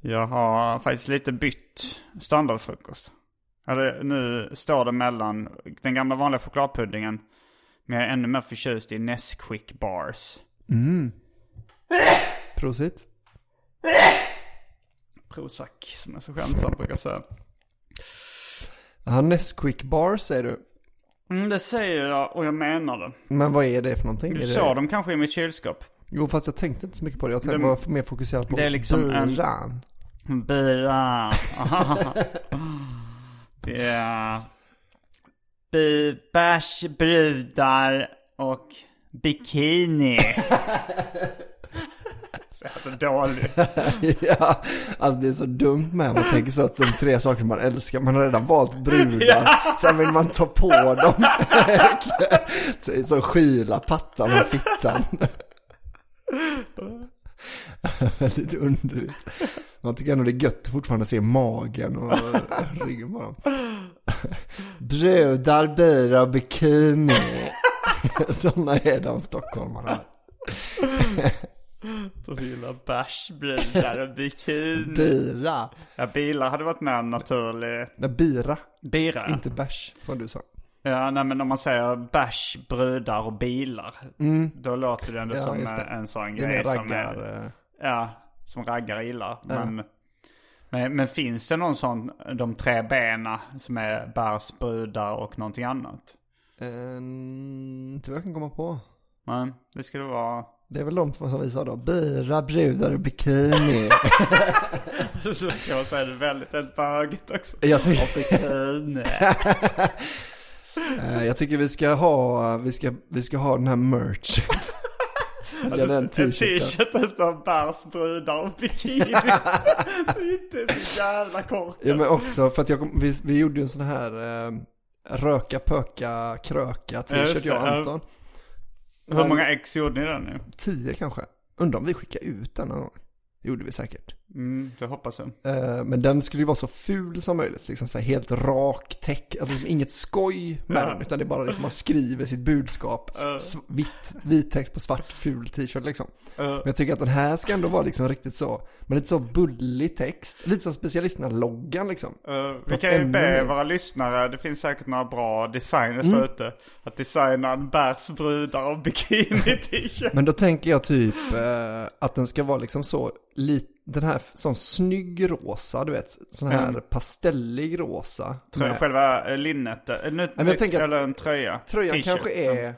Jag har faktiskt lite bytt standardfrukost. Eller, nu står det mellan den gamla vanliga chokladpuddingen. Men jag är ännu mer förtjust i Nesquik bars. Mm. Prosit. Prozac som jag så skämtsamt brukar säga. Ja, Nesquik bar säger du. Mm, det säger jag och jag menar det. Men vad är det för någonting? Du såg det... dem kanske i mitt kylskop. Jo, fast jag tänkte inte så mycket på det. Jag tänkte Det- var mer fokuserad på det är liksom en- biran. Bira. det är bi- bärs, brudar och bikini. Så jävla dålig. ja, alltså det är så dumt med man tänker så att de tre saker man älskar, man har redan valt brudar. Sen vill man ta på dem. så, skyla pattan och fittan. Väldigt underligt. Man tycker ändå det är gött att fortfarande se magen och ryggen på dem. Brudar, bira och bikini. Sådana är de stockholmarna. De gillar bärs, brudar och bikini. Bira. Ja, bilar hade varit mer naturlig. Nej, bira. Bira. Inte bärs, som du sa. Ja, nej men om man säger bärs, brudar och bilar. Då låter det ändå Mm. Ja, som det. en sån Det är grej som raggar. är, eh, Ja, som raggar gillar. Men, men, men finns det någon sån, de tre bena som är bärs, brudar och någonting annat? Eh, inte vad jag kan komma på. Men det skulle vara... Det är väl de som vi sa då. Bira, brudar och bikini. Så ska man säga det väldigt, väldigt bögigt också. jag, tycker, Och bikini. eh, jag tycker vi ska ha, vi ska, vi ska ha den här merch. Sälja den En t-shirten. t-shirt där det står bärs, brudar och bikini. det är så jävla kort. Ja men också för att jag vi, vi gjorde ju en sån här eh, röka, pöka, kröka Ja, t-shirt jag och det, ja. Hur många ex gjorde ni den nu? Tio kanske. Undrar om vi skickar ut den någon gång. Det gjorde vi säkert. Mm, det hoppas jag. Eh, Men den skulle ju vara så ful som möjligt, liksom så här helt rak text, alltså liksom inget skoj med Ja. den, utan det är bara liksom man skriver sitt budskap, s- vitt, vit text på svart ful t-shirt liksom. Ja. Men jag tycker att den här ska ändå vara liksom riktigt så, men lite så bullig text, lite som specialisterna-loggan liksom. Uh, vi kan ju be våra lyssnare, det finns säkert några bra designers Mm. ute, att designa en bärs, brudar och bikini t-shirt. Men då tänker jag typ eh, att den ska vara liksom så, lite, den här sån snygg rosa, du vet, sån här Mm. pastellig rosa. Tröja, med- Själva eh, linnet, eh, nu, men jag eller en tröja. Tröjan kanske är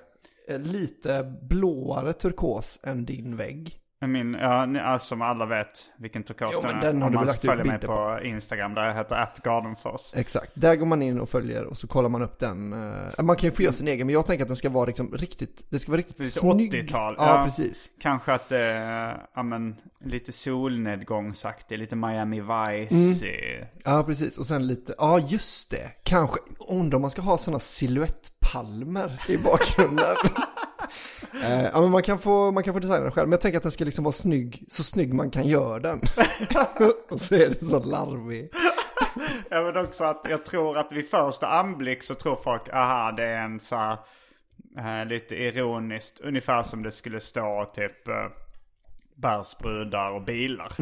eh, lite blåare turkos än din vägg. Min, ja, som alla vet vilken turkos Jo, men är. den har Om du man lagt följer mig bilder på Instagram där jag heter atgardenfors. Exakt, där går man in och följer och så kollar man upp den. eh, Man kan ju få göra sin egen, men jag tänker att den ska vara liksom riktigt, det ska vara riktigt Lite snygg. 80-tal, Ja, ja. precis. Kanske att det är ja, men, lite solnedgångsaktigt, lite Miami Vice. Mm. Ja, precis. Och sen lite, ja just det. Kanske, undrar om man ska ha sådana silhuettpalmer i bakgrunden. Eh, ja, men man kan, få, man kan få designa den själv, men jag tänker att den ska liksom vara snygg, så snygg man kan göra den. och så är det så larvig. Ja men också att jag tror att vid första anblick så tror folk, aha det är en så här, eh, lite ironiskt, ungefär som det skulle stå typ eh, bärsbrudar och bilar.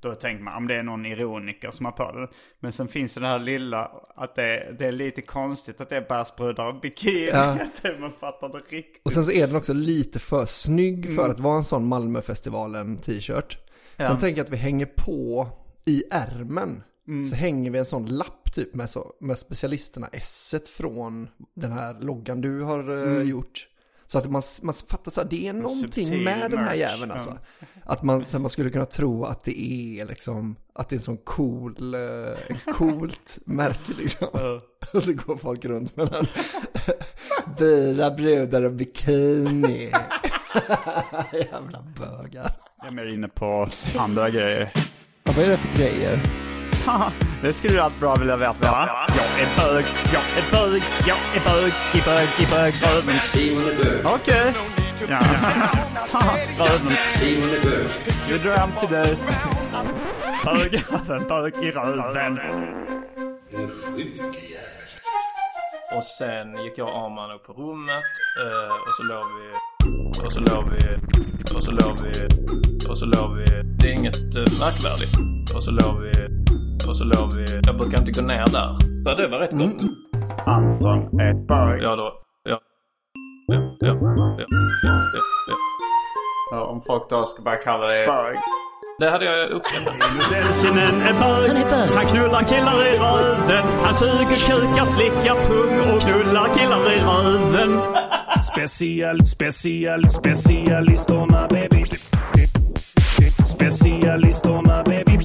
Då tänker man, om det är någon ironiker som har på det. Men sen finns det det här lilla, att det, det är lite konstigt att det är bärsbrudar och bikini. Ja. Att man fattar det riktigt. Och sen så är den också lite för snygg för att vara en sån Malmöfestivalen t-shirt. Sen tänker jag att vi hänger på i ärmen. Så hänger vi en sån lapp typ med, så, med specialisterna s från den här loggan du har eh, gjort. Så att man, man fattar så här, det är någonting med den här merch, jäveln alltså. Att man, så man skulle kunna tro att det är liksom, att det är en sån cool, eh, en coolt märke liksom. Och så går folk runt med den. Bila brudar och bikini. Jävla bögar. Jag är mer inne på andra grejer. Ja, vad är det för grejer? Det skulle du allt bra vilja veta va? Jag är bög, jag är bög, jag är bög, i bög, i bög, röven. Okej. Ja. Röven. Du dröm till dig. Bög, röven, bög i röven. Och sen gick jag och Arman upp på rummet eh, och så låg vi... Och så låg vi... Och så låg vi... Och så låg vi... Det är inget eh, märkvärdigt. Och så låg vi... Och så låg vi... Jag brukar inte gå ner där. Ja, det var rätt gott. Anton är bög. Ja, då... Ja. Ja, ja, ja, ja, ja, ja. Ja, Om folk då ska börja kalla det bög. Det hade jag uppskattat. Linus Elsinen är bög. Han knullar killar i röven. Han suger kukar, slickar pung och knullar killar i röven. Special, special, specialisterna baby. Specialisterna baby.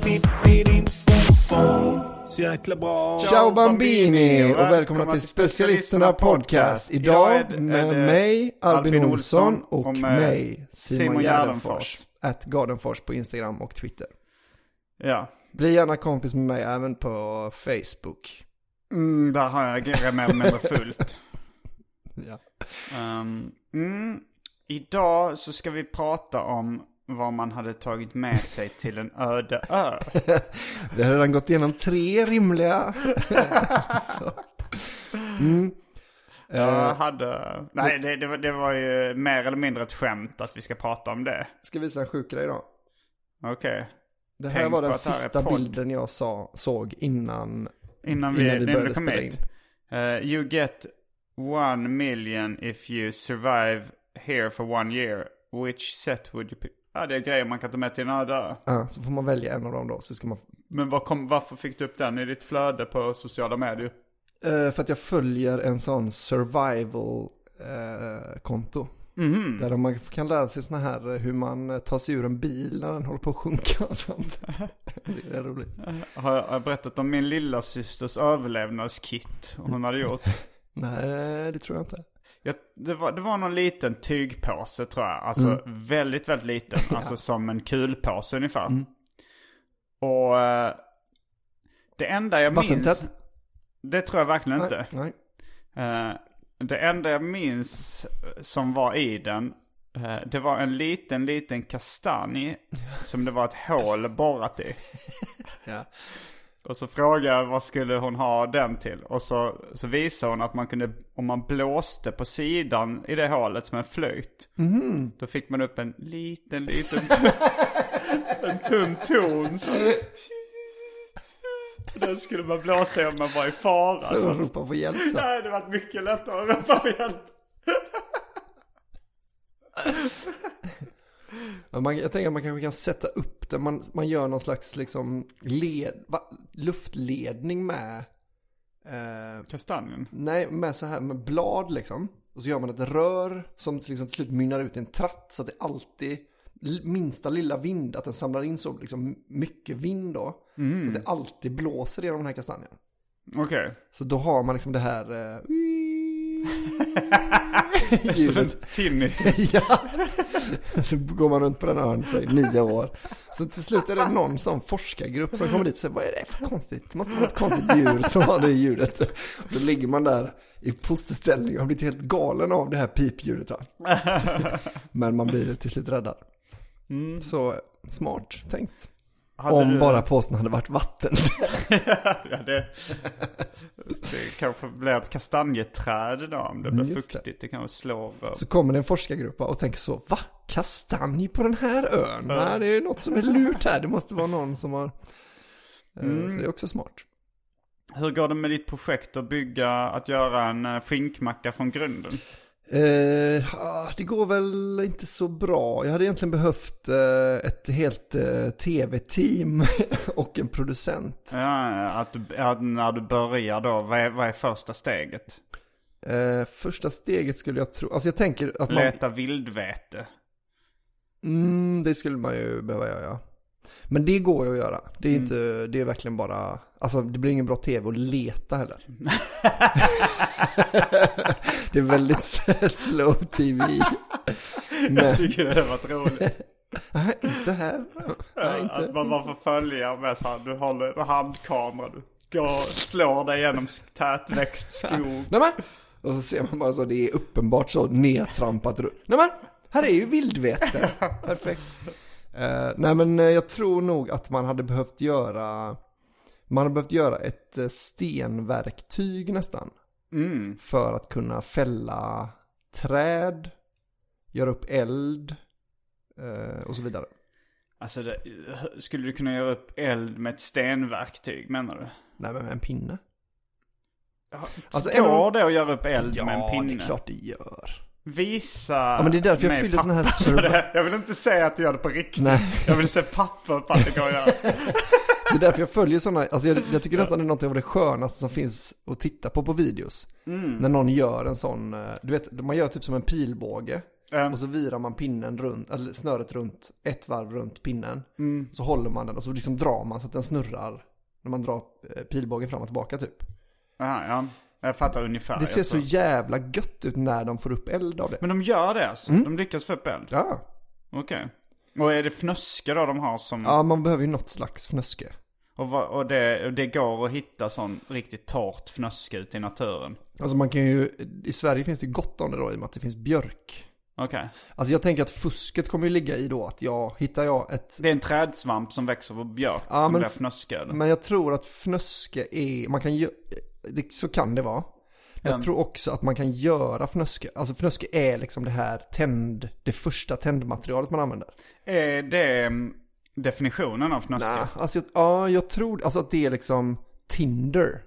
Så jäkla bra. Ciao Bambini och Välkomna välkomna till Specialisterna Podcast. Idag är med är mig Albin Olsson och mig Simon Gärdenfors. Att Gardenfors på Instagram och Twitter. Ja. Bli gärna kompis med mig även på Facebook. Mm, där har jag grejer med mig fullt. Ja. Um, mm, idag så ska vi prata om vad man hade tagit med sig till en öde ö. Vi har redan gått igenom tre rimliga. Mm. Jag hade... Nej, det, det, var, det var ju mer eller mindre ett skämt att vi ska prata om det. ska visa en sjuk grej då. Okej. Det här Tänk var den sista bilden jag sa, såg innan, Innan vi, innan vi började spela in. Uh, you get one million if you survive here for one year. Which set would you pick? Ja, det är grejer man kan ta med till en ö. Ja, så får man välja en av dem då. Så ska man, Men vad kom, varför fick du upp den i ditt flöde på sociala medier? Eh, för att jag följer en sån survival-konto. Mhm. Där man kan lära sig såna här eh, hur man eh, tar sig ur en bil när den håller på att sjunka och sånt. Det är roligt. Har jag, har jag berättat om min lilla systers överlevnadskit hon hade gjort? Nej, det tror jag inte. Jag, det, var, det var någon liten tygpåse tror jag. Alltså väldigt, väldigt liten. Alltså som en kulpåse ungefär. Och eh, det enda jag minns... Vattentätt? Det tror jag verkligen inte. Nej, nej. Eh, det enda jag minns som var i den, eh, det var en liten, liten kastanj som det var ett hål borrat i. Ja. Och så frågade jag vad skulle hon ha den till? Och så, så visade hon att man kunde, om man blåste på sidan i det hålet som en flöjt. Då fick man upp en liten, liten, en tunn ton. Så. Den skulle man blåsa i om man var i fara. Så de ropar på hjälp så. Nej, det var mycket lättare att ropa på hjälp. Man, jag tänker att man kanske kan sätta upp det. Man, man gör någon slags liksom led, va, luftledning med, eh, Kastanjen? nej, med så här med blad liksom. Och så gör man ett rör som liksom till slut mynnar ut i en tratt så att det alltid minsta lilla vind, att den samlar in så liksom mycket vind då. Så att det alltid blåser genom den här kastanjen. Okej. Så då har man liksom det här... Eh, Som ljudet. en tinnitus. ja. Så går man runt på den ön så i nio år. Så till slut är det någon sån forskargrupp som kommer dit och säger vad är det för konstigt? Det måste vara ett konstigt djur som har det ljudet. Och då ligger man där i fosterställning och har blivit helt galen av det här pipljudet. Men man blir till slut räddad. Så smart tänkt. Hade Om du- bara påsen hade varit vatten. ja, det, det kanske blir ett kastanjeträd då om det blir Mm, Just det. fuktigt. Det kanske slår. Så kommer det en forskargrupp och tänker så, va? Kastanj på den här ön? Nej, det är något som är lurt här. Det måste vara någon som har... Eh, Mm. Så det är också smart. Hur går det med ditt projekt att bygga, att göra en eh, skinkmacka från grunden? Eh, det går väl inte så bra. Jag hade egentligen behövt eh, ett helt eh, tv-team och en producent. Ja, att att när du börjar då, vad är, vad är första steget? Eh, första steget skulle jag tro, alltså jag tänker att man, Leta vildvete. mm, det skulle man ju behöva göra. Men det går ju att göra. Det är Mm. inte, det är verkligen bara, alltså det blir ingen bra tv att leta heller. det är väldigt slow tv. Men, Jag tycker det varit roligt. nej, inte här. Nej, inte. Att man bara får följa med så här, du håller handkamera, du går och slår dig genom tätväxt skog. Nej men! Och så ser man bara så, det är uppenbart så nedtrampat. ru- Nej men! Här är ju vildvete. Perfekt. Eh, nej men eh, jag tror nog att man hade behövt göra, man hade behövt göra ett eh, stenverktyg nästan. Mm. För att kunna fälla träd, göra upp eld eh, och så vidare. Alltså, det, skulle du kunna göra upp eld med ett stenverktyg menar du? Nej men med en pinne. Alltså, Alltså, en Går av- det att göra upp eld Ja, med en pinne? det är klart det gör. Visa Ja men det är därför jag fyller såna här det. Jag vill inte säga att du gör det på riktigt. Nej. Jag vill se papper på att det går att göra. Det är därför jag följer sådana, alltså jag, jag tycker nästan det är något av det skönaste som finns att titta på på videos. När någon gör en sån, eh, du vet, man gör typ som en pilbåge. Mm. Och så virar man pinnen runt, eller snöret runt, ett varv runt pinnen. Så håller man den och så liksom drar man så att den snurrar. När man drar eh, pilbågen fram och tillbaka typ. Aha, ja, jag fattar ungefär. Det ser så jävla gött ut när de får upp eld av det. Men de gör det alltså? Mm. De lyckas få upp eld? Ja. Okej. Och är det fnöske då de har som... ja, man behöver ju något slags fnöske. Och, vad, och, det, och det går att hitta sån riktigt torrt fnöske ute i naturen? Alltså man kan ju, i Sverige finns det gott om det då i och med att det finns björk. Okej. Alltså jag tänker att fusket kommer ju ligga i då att jag, hittar jag ett Det är en trädsvamp som växer på björk Ja, som men- blir fnöske eller? Men jag tror att fnöske är, man kan ju, det, så kan det vara. Jag Ja. tror också att man kan göra fnöske, alltså fnöske är liksom det här tänd, det första tändmaterialet man använder. Är det mm, definitionen av fnöske? Nej, alltså jag, ja, jag tror, alltså att det är liksom Tinder.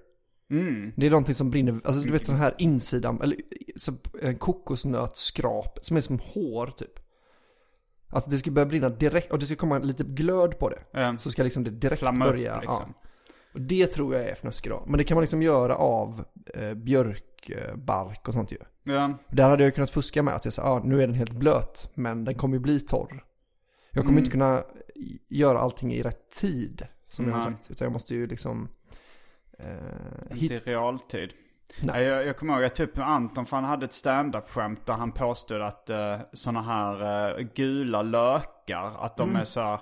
Mm. Det är någonting som brinner, alltså du vet sån här insidan, eller så, en kokosnötsskrap som är som hår typ. Alltså det ska börja brinna direkt, och det ska komma lite glöd på det. Ja. Så ska liksom det direkt Flamma upp, börja. liksom. Ja. Och det tror jag är fnöske då. Men det kan man liksom göra av eh, björkbark och sånt ju. Ja. Där hade jag kunnat fuska med att jag sa, ah, nu är den helt blöt, men den kommer ju bli torr. Jag kommer Mm. inte kunna göra allting i rätt tid, som jag har Nej. sagt. Utan jag måste ju liksom eh, Inte i realtid. Nej. Nej. Jag, jag kommer ihåg, jag typ Anton, för han hade ett stand-up-skämt där han påstod att uh, sådana här eh, gula lökar, att de är så här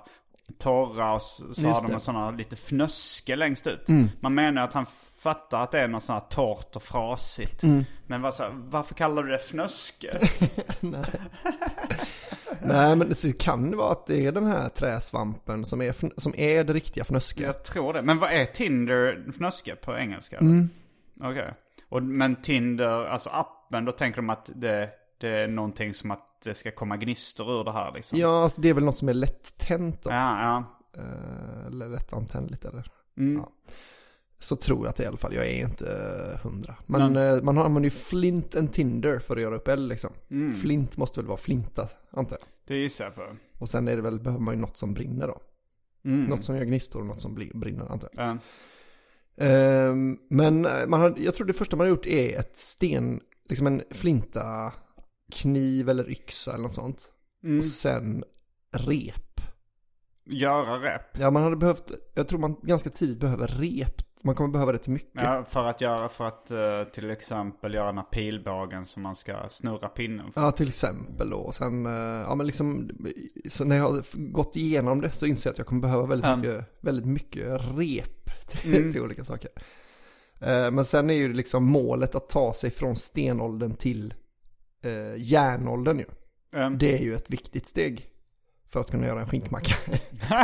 torra och så. Just har de en sån lite fnöske längst ut. Mm. Man menar att han fattar att det är något sånt här torrt och frasigt. Mm. Men så här, varför kallar du det fnöske? Nej, men det kan vara att det är den här träsvampen som är, som är det riktiga fnöske. jag tror det. Men vad är Tinder fnöske på engelska? Mm. Okej. Och Men Tinder, alltså appen, då tänker de att det, det är någonting som att det ska komma gnistor ur det här liksom? Ja, alltså det är väl något som är lätt tänt då. Ja, ja. Eh, eller lätt antändligt eller? Mm. Ja. Så tror jag att det i alla fall. Jag är inte eh, hundra. Men eh, man använder ju flint and tinder för att göra upp eld liksom. Mm. Flint måste väl vara flinta, antar jag. Det gissar jag på. Och sen är det väl, behöver man ju något som brinner då. Mm. Något som gör gnistor och något som brinner, antar jag. Ja. Ehm, men man har, jag tror det första man har gjort är ett sten, liksom en flinta kniv eller yxa eller något sånt. Mm. Och sen rep. Göra rep. Ja, man hade behövt, jag tror man ganska tidigt behöver rep. Man kommer behöva det till mycket. Ja, för att göra, för att eh, till exempel göra den här pilbågen som man ska snurra pinnen för. Ja, till exempel då. Och sen, eh, ja men liksom, så när jag har gått igenom det så inser jag att jag kommer behöva väldigt, Ja. mycket, väldigt mycket rep till, till olika saker. Eh, Men sen är ju liksom målet att ta sig från stenåldern till eh, järnåldern ju. Mm. Det är ju ett viktigt steg för att kunna göra en skinkmacka.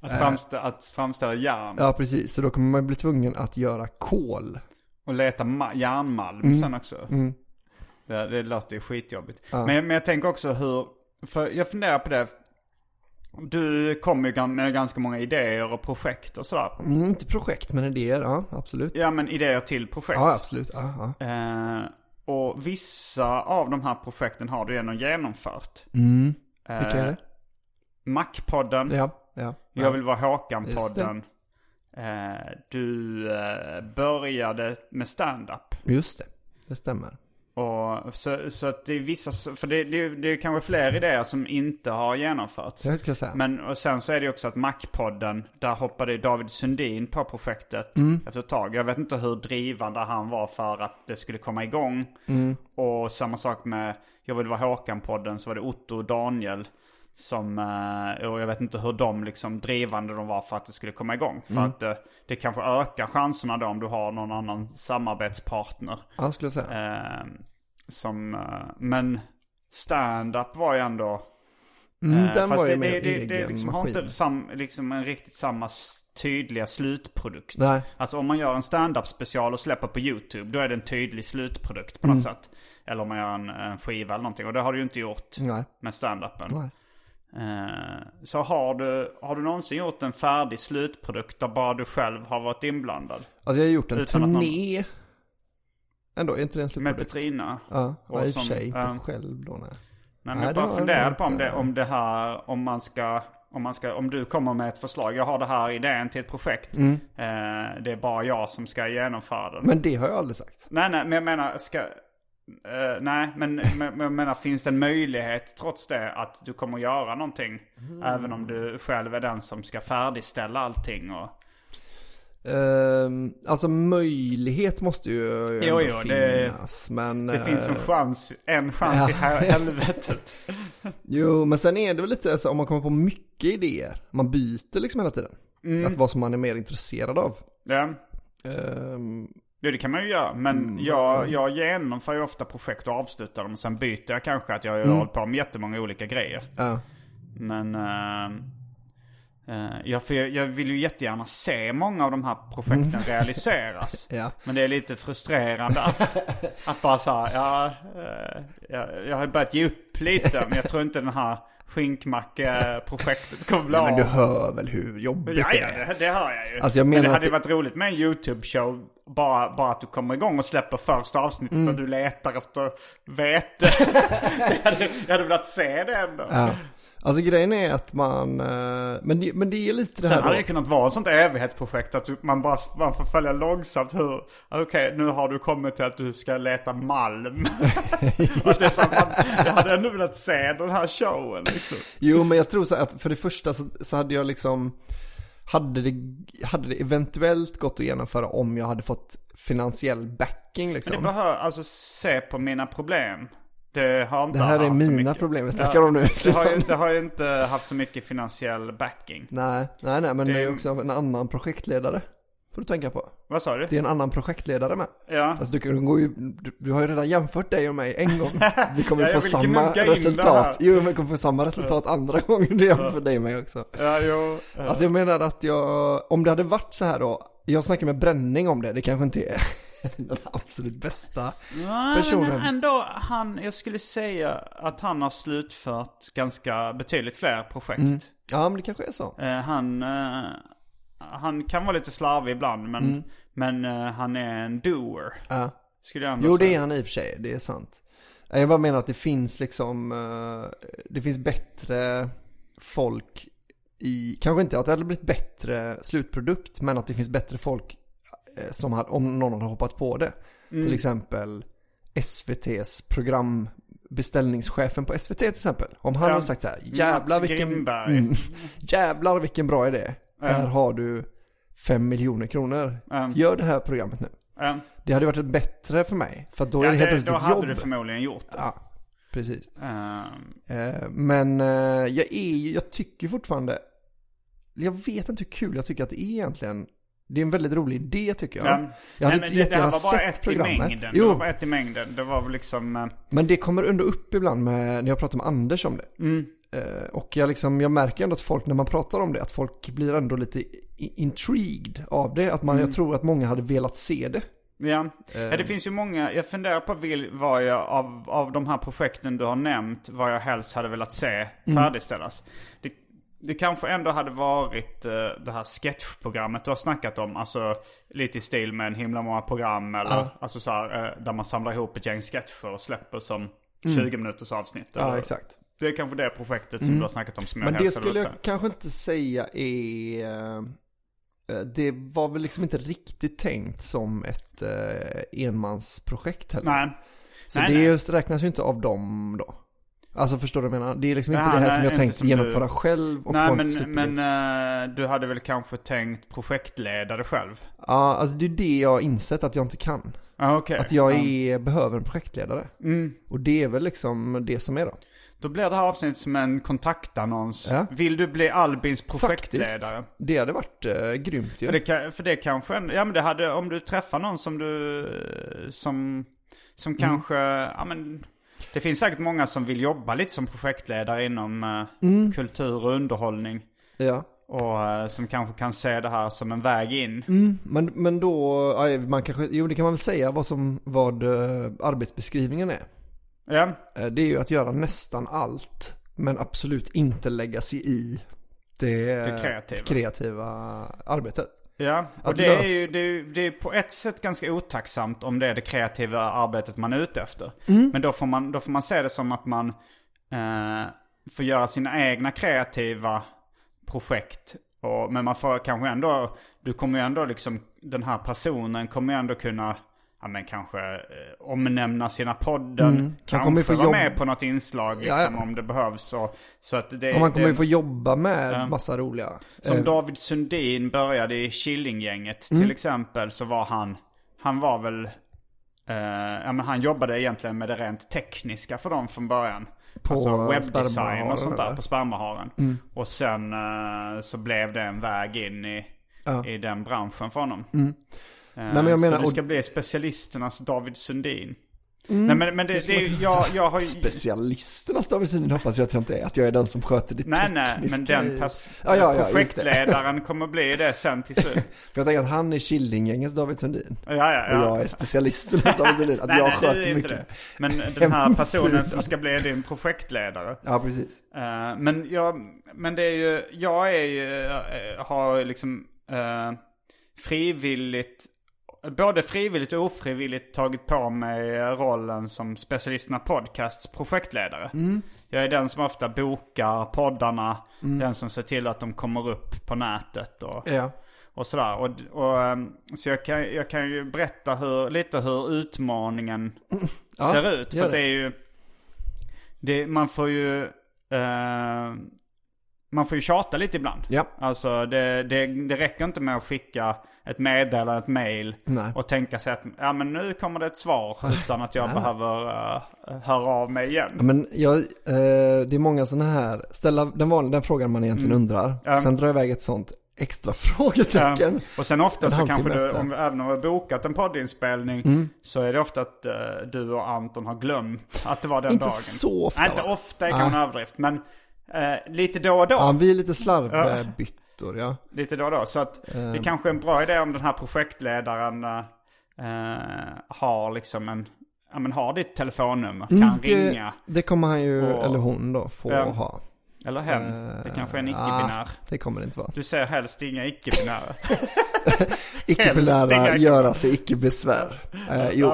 att, framställa, att framställa järn. ja, precis. Så då kommer man bli tvungen att göra kol. Och leta ma- järnmalm Mm. sen också. Det, det låter ju skitjobbigt. Ja. Men, men jag tänker också hur, för jag funderar på det. Du kommer ju med ganska många idéer och projekt och sådär. Mm, inte projekt, men idéer. Ja, absolut. Ja men idéer till projekt. Ja, absolut. Ja, ja. Eh, och vissa av de här projekten har du ändå genomfört. Mm. Eh, Vilka är det? Mac-podden. Ja, ja. Jag vill vara Håkan-podden. Eh, du eh, började med stand-up. Just det, det stämmer. Och så, så att det är vissa, för det, det, det är kanske fler idéer som inte har genomförts. Det ska jag säga. Men och sen så är det också att Mac-podden, där hoppade David Sundin på projektet Mm. efter ett tag. Jag vet inte hur drivande han var för att det skulle komma igång. Mm. Och samma sak med Jag vill vara Håkan-podden så var det Otto och Daniel som, eh, och jag vet inte hur de liksom drivande de var för att det skulle komma igång. För Mm. att det, det kanske ökar chanserna då om du har någon annan samarbetspartner. Ja, skulle jag säga. Eh, som, eh, men stand-up var ju ändå... Mm, eh, den fast var ju det, mer det, egen det liksom har inte sam, liksom en riktigt samma tydliga slutprodukt. Nej. Alltså om man gör en stand-up special och släpper på YouTube, då är det en tydlig slutprodukt på Mm. något sätt. Eller om man gör en, en skiva eller någonting. Och det har du ju inte gjort Nej. med stand-upen. Nej. Eh, så har du, har du någonsin gjort en färdig slutprodukt där bara du själv har varit inblandad? Alltså jag har gjort en Utan att någon- turné. Ändå, är inte det en Med slutprodukt? Petrina? Ja, Och i och för sig inte ja. själv då nej. Nej, Nej, men jag det bara jag på om det, om det här, om man ska, om man ska, om du kommer med ett förslag. Jag har det här idén till ett projekt. Eh, det är bara jag som ska genomföra den. Mm. Men det har jag aldrig sagt. Nej, nej, men jag menar, ska... eh, nej, men, jag menar, finns det en möjlighet trots det att du kommer göra någonting? Mm. Även om du själv är den som ska färdigställa allting och... Ehm, alltså möjlighet måste ju Jo, jo, det- finnas. men, Det finns en eh, chans, en chans i hel- helvetet. Jo, men sen är det väl lite så om man kommer på mycket idéer. Man byter liksom hela tiden. Mm. Att vad som man är mer intresserad av. Ja. Ehm, Det, det kan man ju göra. Men Mm. jag, jag genomför ju ofta projekt och avslutar dem. Och sen byter jag kanske att jag har Mm. hållit på med jättemånga olika grejer. ja. Men uh, jag, för jag, jag vill ju jättegärna se många av de här projekten realiseras. Ja. Men det är lite frustrerande att, att bara säga, ja, eh, jag, jag har börjat ge upp lite. Men jag tror inte den här skinkmacke-projektet kommer bli Nej, men du av. hör väl hur jobbigt Ja, det ja, är? det, det hör jag ju. Alltså, jag men menar det att hade ju det- varit roligt med en YouTube-show. Bara, bara att du kommer igång och släpper första avsnittet Mm. och du letar efter vete. jag, hade, jag hade velat se det ändå. Ja. Alltså grejen är att man, eh, men men det är lite det Sen här hade då. det kunnat vara ett sånt evighetsprojekt att du, man bara man får följa långsamt hur, okej nu har du kommit till att du ska leta malm. Att det så att man, jag hade ändå velat se den här showen liksom. Jo men jag tror så att för det första så, så hade jag liksom hade det, hade det eventuellt gått att genomföra om jag hade fått finansiell backing Det liksom. behöver, alltså se på mina problem. Det har inte Det här är mina problem vi snackar om nu. Det har, ju, det har ju inte haft så mycket finansiell backing. Nej, nej, nej, men Det det är också en annan projektledare. Får du tänka på. Vad sa du? Det är en annan projektledare med. Ja. Alltså du, du, ju, du, du har ju redan jämfört dig och mig en gång. Vi kommer Ja, få samma resultat. Jo, vi kommer få samma resultat andra gången du jämför dig och mig också. Ja, jo. ja. Alltså jag menar att jag, om det hade varit så här då, jag snackar med bränning om det, det kanske inte är den absolut bästa Nej, personen. men ändå, han, jag skulle säga att han har slutfört ganska betydligt fler projekt. Mm. Ja, men det kanske är så. Eh, han, eh, han kan vara lite slarvig ibland, men, men eh, han är en doer. Ja. Skulle jag ändå Jo, det säga. är han i och för sig, det är sant. Jag bara menar att det finns liksom, eh, det finns bättre folk i, kanske inte att det hade blivit bättre slutprodukt, men att det finns bättre folk eh, som hade, om någon hade hoppat på det. Mm. Till exempel SVT's beställningschefen på SVT till exempel. Om han Ja. hade sagt så här, jävlar vilken, mm, jävlar vilken bra idé. Här har du fem miljoner kronor. Ja. Gör det här programmet nu. Ja. Det hade varit bättre för mig. För då är Ja, det helt plötsligt då ett hade jobb. du förmodligen gjort det. Ja, precis. Eh, Men eh, jag är jag tycker fortfarande, jag vet inte hur kul jag tycker att det är egentligen. Det är en väldigt rolig idé tycker jag. Ja. Jag hade Nej, men det, det jättegärna var bara sett ett programmet. i mängden. Jo. Det var bara ett i mängden. Det var liksom... eh, Men det kommer ändå upp ibland med, när jag pratar med Anders om det. Mm. Eh, Och jag, liksom, jag märker ändå att folk, när man pratar om det, att folk blir ändå lite intrigued av det. Att man, Mm. jag tror att många hade velat se det. Ja. Eh. ja, det finns ju många. Jag funderar på vil, vad jag, av, av de här projekten du har nämnt, vad jag helst hade velat se Mm. färdigställas. Det, det kanske ändå hade varit eh, det här sketchprogrammet du har snackat om. Alltså lite i stil med en himla många program eller alltså så här, eh, där man samlar ihop ett gäng sketcher och släpper som 20 minuters avsnitt. Mm. Ja, eller- exakt. Det är kanske det projektet som du har snackat om som jag Men det skulle jag kanske inte säga är... eh, Det var väl liksom inte riktigt tänkt som ett enmansprojekt heller. Nej. Så nej, det nej. Räknas ju inte av dem då. Alltså förstår du vad jag menar? Det är liksom inte Ja, det här nej, som jag tänkt som genomföra du- själv och Nej men, men eh, du hade väl kanske tänkt projektledare själv? Ja, alltså det är det jag har insett att jag inte kan. Ja okej. Att jag Ja. är, behöver en projektledare. Mm. Och det är väl liksom det som är då. Då blir det här avsnittet som en kontaktannons. Ja. Vill du bli Albins Faktiskt. projektledare? Det hade varit eh, grymt ju. För det, kan, för det kanske, ja men det hade, om du träffar någon som du, som, som Mm. kanske, ja men. Det finns säkert många som vill jobba lite som projektledare inom eh, Mm. kultur och underhållning. Ja. Och eh, som kanske kan se det här som en väg in. Mm, men, men då, man kanske, jo det kan man väl säga vad som, vad eh, arbetsbeskrivningen är. Ja, Det är ju att göra nästan allt, men absolut inte lägga sig i det, Det kreativa. kreativa arbetet. Ja, och det är ju det är, det är på ett sätt ganska otacksamt om det är det kreativa arbetet man är ute efter. Mm. Men då får, man, då får man se det som att man eh, får göra sina egna kreativa projekt. Och, men man får kanske ändå, du kommer ju ändå liksom, den här personen kommer ju ändå kunna Ja men kanske eh, omnämna sina podden. Mm. Kanske kommer få vara jobb- med på något inslag liksom, Ja, ja. om det behövs. Och, så att det, Och man kommer det, ju få jobba med Ja. massa roliga. som eh, David Sundin började i Killinggänget till exempel så var han, han var väl, eh, ja men han jobbade egentligen med det rent tekniska för dem från början. På, alltså webbdesign och sånt där eller? på spermaharen. Och sen eh, så blev det en väg in i, i den branschen för honom. Eh, men jag menar- så du ska och- bli specialisternas David Sundin. Mm. Nej men, men det, det, jag, jag har ju... Specialisternas David Sundin hoppas jag att jag inte är. Att jag är den som sköter det Nej nej, tekniska men den pers- Ja, ja, ja, projektledaren kommer bli det sen till slut. För jag tänker att han är Killinggängets David Sundin. Ja, ja, ja. Och jag är specialisternas David Sundin. Att Nej, jag nej, sköter mycket. det. Men den här personen som ska bli din projektledare. Ja, precis. Eh, men jag, men det är ju, jag är ju, eh, har liksom eh, frivilligt, både frivilligt och ofrivilligt tagit på mig rollen som specialisterna podcasts projektledare. Jag är den som ofta bokar poddarna, den som ser till att de kommer upp på nätet och, Ja. och sådär. Och, och, ehm, så jag kan, jag kan ju berätta hur, lite hur utmaningen Ja, ser ut. För det. det är ju, det, man får ju, eh, man får ju tjata lite ibland. Ja. Alltså det, det, det räcker inte med att skicka ett meddelande, ett mail Nej. och tänka sig att ja men nu kommer det ett svar utan att jag behöver uh, höra av mig igen. Ja, men jag, eh, det är många sådana här, ställa den, vanliga, den frågan man egentligen undrar. Mm. Ja. Sen dra iväg ett sånt extra frågetecken. Ja. Och sen ofta så kanske du, om, även om vi har bokat en poddinspelning Mm. så är det ofta att eh, du och Anton har glömt att det var den Inte dagen. så ofta, Nej, inte ofta är kanske en överdrift. Men eh, lite då och då. Ja, vi är lite slarvbyttor, ja. Lite då och då. Så att det kanske är en bra idé om den här projektledaren eh, eh, har liksom en, ja men har ditt telefonnummer, kan Mm, det, ringa. det kommer han ju, Och- eller hon då, få ha. Eller hen. det kanske är en icke-binär. Ah, det kommer det inte vara. Du ser helst inga icke-binära. Icke-binära, göra sig icke-besvär. Eh, jo,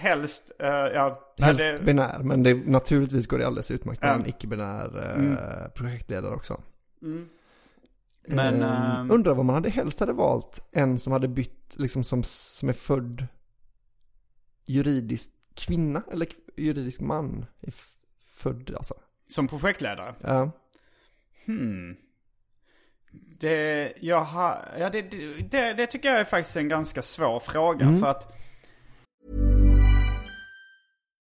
Helst, eh, ja. helst det- binär, men det, naturligtvis går det alldeles utmärkt med Ja. en icke-binär eh, Mm. projektledare också. Men, Eh, ehm, undrar vad man hade helst hade valt en som hade bytt, liksom som, som är född juridiskt kvinna, eller juridisk man. i f- Född alltså. Som projektledare? Ja. Hmm. Det, jag har, ja, det, det, det tycker jag är faktiskt en ganska svår fråga. Mm. För att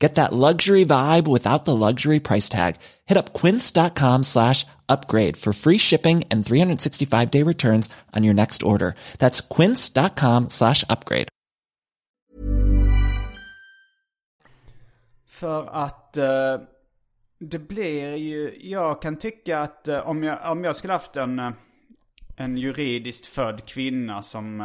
Get that luxury vibe without the luxury price tag. Hit up quince.com slash upgrade for free shipping and 365 day returns on your next order. That's quince.com slash upgrade. För att eh, det blir ju, jag kan tycka att eh, om, jag, om jag skulle haft en, eh, en juridiskt född kvinna som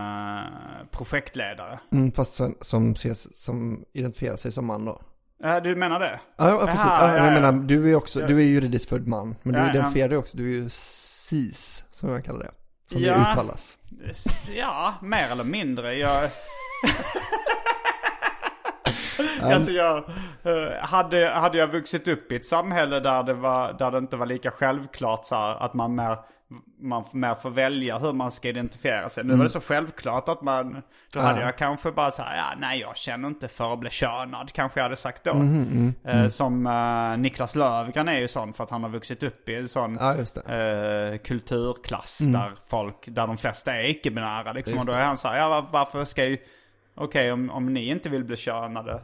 projektledare. Mm, fast som, som, ses, som identifierar sig som man då. Eh, du menar det? Ja, ja precis. Aha, ja, ja, jag ja. menar, du är också, du är juridiskt född man. Men du Ja, ja. identifierar dig också, du är ju cis, som jag kallar det. Som det Ja. uttalas. Ja, mer eller mindre. Jag... alltså jag, eh, hade, hade jag vuxit upp i ett samhälle där det, var, där det inte var lika självklart så här, att man mer, man mer får välja hur man ska identifiera sig. Nu var det så självklart att man, då hade jag kanske bara så här, ja nej jag känner inte för att bli könad, kanske jag hade sagt då. Eh, Som eh, Niklas Löfgren är ju sån för att han har vuxit upp i en sån Ja, eh, kulturklass där folk, där de flesta är icke-binära liksom. Och då är han så här, ja var- varför ska ju, okej om, om ni inte vill bli könade.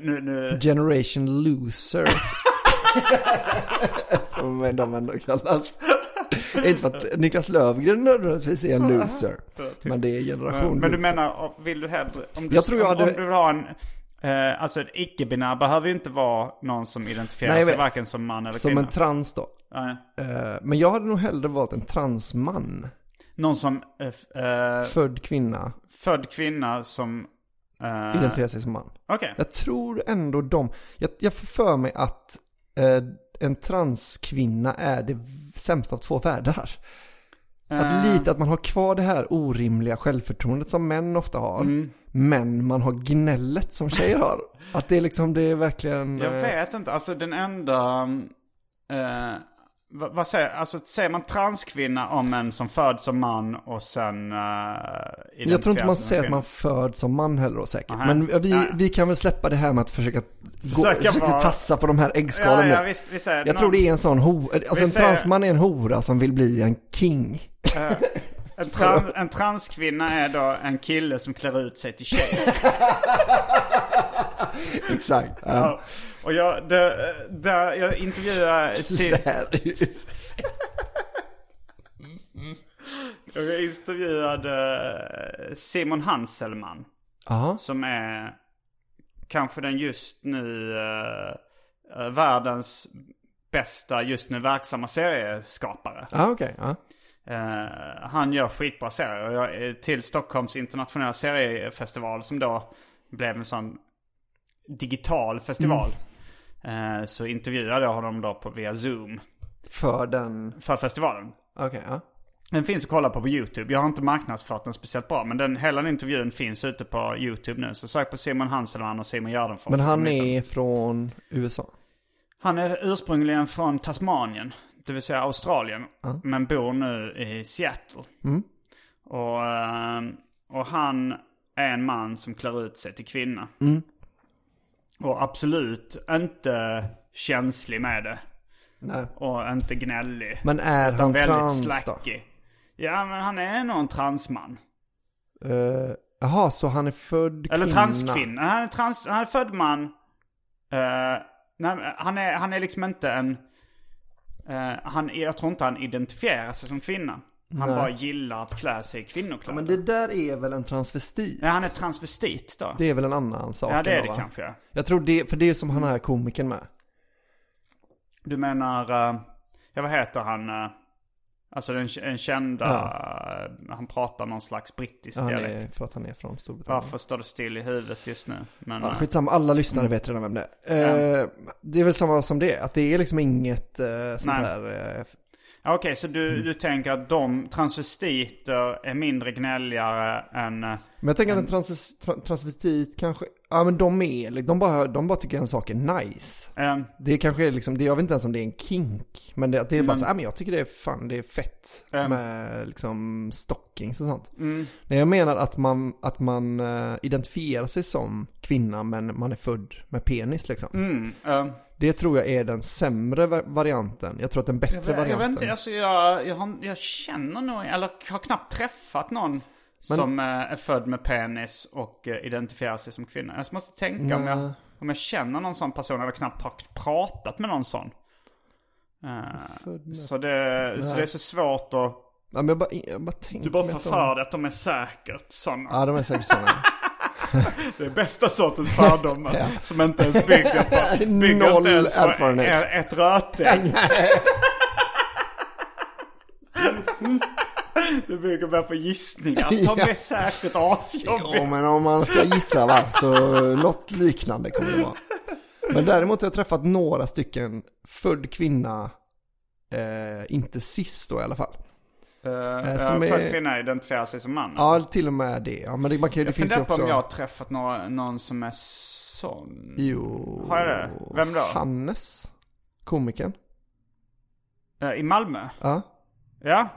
Nu, nu, Generation loser. som de ändå kallas. Inte för att Niklas Löfgren nödvändigtvis är en loser. Men det är generation men du loser. menar, vill du hellre, om du, Jag tror jag hade- om du vill ha en, eh, alltså icke-binär behöver ju inte vara någon som identifierar Nej, sig varken som man eller Som kvinna. en trans då. Eh, Men jag hade nog hellre valt en transman. Någon som, eh, eh, Född kvinna, född kvinna som... eh, identifierar sig som man. Okej. Jag tror ändå de, jag, jag får för mig att eh, en transkvinna är det sämsta av två världar. Att Eh, lite att man har kvar det här orimliga självförtroendet som män ofta har. Mm. Men man har gnället som tjejer har. Att det är liksom, det är verkligen... Jag eh, vet inte, alltså den enda... Eh, vad, säger, alltså säger man transkvinna om en som född som man och sen... Uh, Jag tror inte man säger att man föds som man heller säkert. Aha. Men vi, vi kan väl släppa det här med att försöka, Försöka gå, försöka tassa på de här äggskalen Ja, ja, visst, vi säger Jag tror det är en sån ho, alltså Vi en säger- transman är en hora som vill bli en king. En, trans, en transkvinna är då en kille som klär ut sig till tjej. Exakt. Ja. Ja. Och jag, det, där, jag intervjuade Sim, Klär ut. jag intervjuade eh, Simon Hanselman. Ja. Som är kanske den just nu eh, världens bästa just nu verksamma serieskapare. Ja, okej. Ja. Eh, han gör skitbra serier. Jag, är till Stockholms internationella seriefestival som då blev en sån digital festival. Eh, så intervjuade jag honom då på, via Zoom För den, för festivalen. okej. ja. Den finns att kolla på på YouTube. Jag har inte marknadsfört den speciellt bra. Men den, hela den intervjun finns ute på YouTube nu. Så sök på Simon Hanselman och Simon Gärdenfors. Men han är från USA? Han är ursprungligen från Tasmanien. Det vill säga Australien. Men bor nu i Seattle. Mm. Och, eh, Och han är en man som klär ut sig till kvinna. Mm. Och absolut inte känslig med det. Nej. Och inte gnällig. Men är han trans då? slacky. Ja men han är nog en transman. Uh, jaha, så han är född Eller kvinna? transkvinna. Han är, trans, han är född man. Eh, nej, han, är, han är liksom inte en... eh, han, jag tror inte han identifierar sig som kvinna. Han Nej. bara gillar att klä sig i kvinnokläder. Men det där är väl en transvestit? Ja, han är transvestit då. Det är väl en annan sak? Ja, det är det va? kanske, ja. Jag tror det, för det är som han är komikern med. Du menar, eh, ja vad heter han? eh, alltså den en kända, eh, han pratar någon slags brittisk Ja, dialekt. är, för att han är från Storbritannien. Varför står det still i huvudet just nu? Men, Ja, eh, skitsamma, alla lyssnare vet redan vem det är. Eh, Det är väl samma som det, att det är liksom inget uh, sånt Nej. här... eh, Ja, Okej, så du, Mm. du tänker att de transvestiter är mindre gnälligare än... eh, Men jag tänker att en trans, tra, transvestit kanske, ja men de är, de bara, de bara tycker en sak är nice. Ehm, Det kanske är liksom, det, jag vet inte ens om det är en kink. Men det, det är bara Men- så, ja men jag tycker det är fan, det är fett. Mm. Med liksom stockings och sånt. Mm. Nej jag menar att man, att man eh, identifierar sig som kvinna men man är född med penis liksom. mm, ehm, Det tror jag är den sämre va- varianten. Jag tror att den bättre jag, vet, jag varianten. vet inte, alltså jag, jag, har, jag känner nog, eller har knappt träffat någon som eh, är född med penis och eh, identifierar sig som kvinna. Jag måste tänka om jag, om jag känner någon sån person eller knappt har pratat med någon sån. Eh, så, det, så det är så svårt att... Ja, men jag bara, jag bara tänker Du bara de- förför dig att de är säkert sådana. Ja de är säkert sådana. Det är bästa sortens fördomar. Som inte ens bygger på, bygger Noll inte ens på erfarenhet. ett, ett rötägg. Det bygger bara på gissningar. Är Ja. säkert asjobbiga. Ja men om man ska gissa va, så något liknande kommer det vara. Men däremot har jag träffat några stycken född kvinna, eh, inte sist då i alla fall. Uh, som uh, är- kvinna identifierar sig som man. Ja, till och med det. Ja, men det, man kan, ju- det jag finns ju funderar på också... om jag har träffat några, någon som är sån. Jo. Har jag det? Vem då? Hannes. Komikern. Eh, I Malmö? Ja. Ja.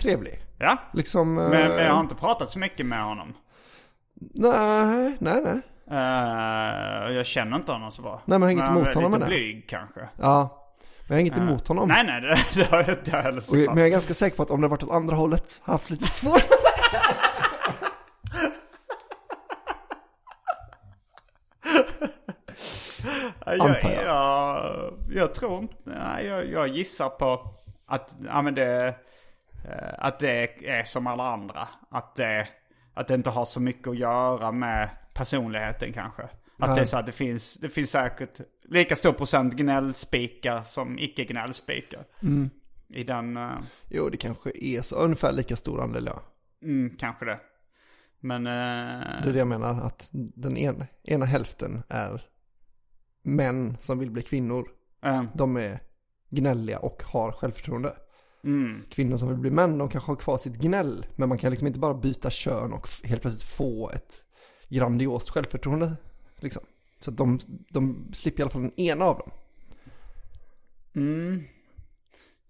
Trevlig. Ja. Liksom... Men, eh, men jag har inte pratat så mycket med honom. Nej, nej, nej. Eh, jag känner inte honom så bra. Nej, men jag har inget han är emot honom Lite med det. blyg kanske. Ja. Men jag har inget Eh, emot honom. Nej, nej, det, det har jag inte heller såklart. men jag är ganska säker på att om det varit åt andra hållet, har jag haft lite svårt. jag, antar jag. Jag, jag tror inte, nej, jag, jag gissar på att, ja, men det, eh, att det är som alla andra. Att det, att det inte har så mycket att göra med personligheten kanske. Att Nej. det är så att det finns, det finns säkert lika stor procent gnällspikar som icke gnällspikar. Mm. I den, eh, Jo, det kanske är så. Ungefär lika stor andel, ja. mm, kanske det. Men... eh, Det är det jag menar, att den ena, ena hälften är män som vill bli kvinnor. eh, De är gnälliga och har självförtroende. Mm, Kvinnor som vill bli män, de kanske har kvar sitt gnäll. Men man kan liksom inte bara byta kön och helt plötsligt få ett grandiost självförtroende. Liksom. Så att de, de slipper i alla fall den ena av dem. mm.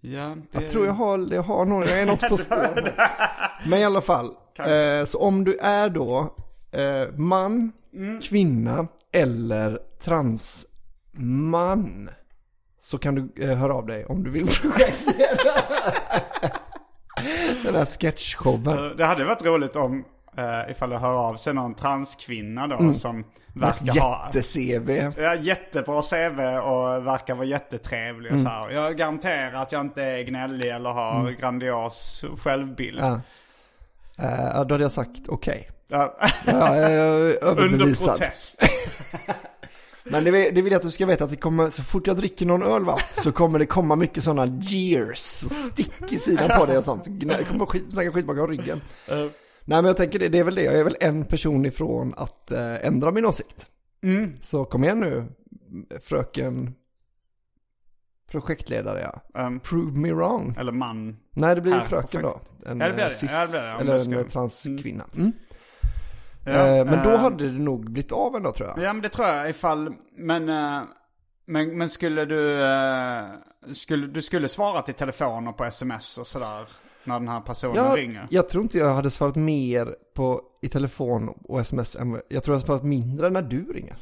Ja, det... Jag tror jag har, jag har någon, jag är något på spår. Men i alla fall, eh, så om du är då eh, man, kvinna eller transman så kan du eh, höra av dig om du vill projektleda den här sketchshowen. Det hade varit roligt om uh, ifall det hör av sig någon transkvinna då Mm. som verkar ha... jätte-CV. Ja, jättebra CV och verkar vara jättetrevlig och Mm. så här. Jag garanterar att jag inte är gnällig eller har Mm. grandios självbild. Ja. Ja, då hade jag sagt okej. Ja. Ja, jag är Under överbevisad. protest. Men det vill, det vill jag att du ska veta att det kommer, så fort jag dricker någon öl va, så kommer det komma mycket sådana jeers stick i sidan på det och sånt. Det kommer skit, snacka skit bakom ryggen. Eh, Nej men jag tänker det, det är väl det, jag är väl en person ifrån att eh, ändra min åsikt. Mm. Så kom igen nu, fröken projektledare ja. Um, Prove me wrong. eller man. Nej det blir fröken då. projekt. En Ja, det blir det. eh, cis, Ja, det blir det, om eller en transkvinna. Mm. Ja, Eh, men då eh, hade det nog blivit av ändå tror jag. Ja men det tror jag ifall, men, eh, men, men skulle du, skulle, du skulle svara till telefoner på sms och sådär? när den här personen Jag, ringer. jag tror inte jag hade svarat mer på i telefon och sms än jag tror jag hade svarat mindre när du ringer.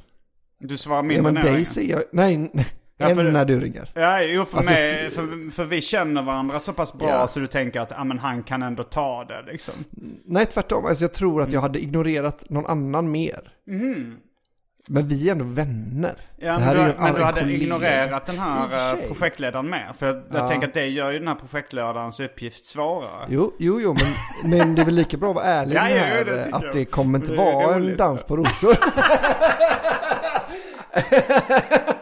Du svarar Ja, mindre men när jag dig ringer. säger jag, nej, nej Ja, för än när du ringer. Ja, jo för Alltså, mig, för, för vi känner varandra så pass bra Ja. så du tänker att, ja men han kan ändå ta det liksom. Nej, tvärtom. Alltså jag tror att jag hade ignorerat någon annan mer. Men vi är ändå vänner. Ja, men du, men en du hade kollega. ignorerat den här eh, projektledaren med. För jag, jag Ja. tänker att det gör ju den här projektledarens uppgift svårare. Jo, jo, jo, men, men det är väl lika bra att vara ärlig Ja, med jo, det att det kommer inte vara en dans på rosor.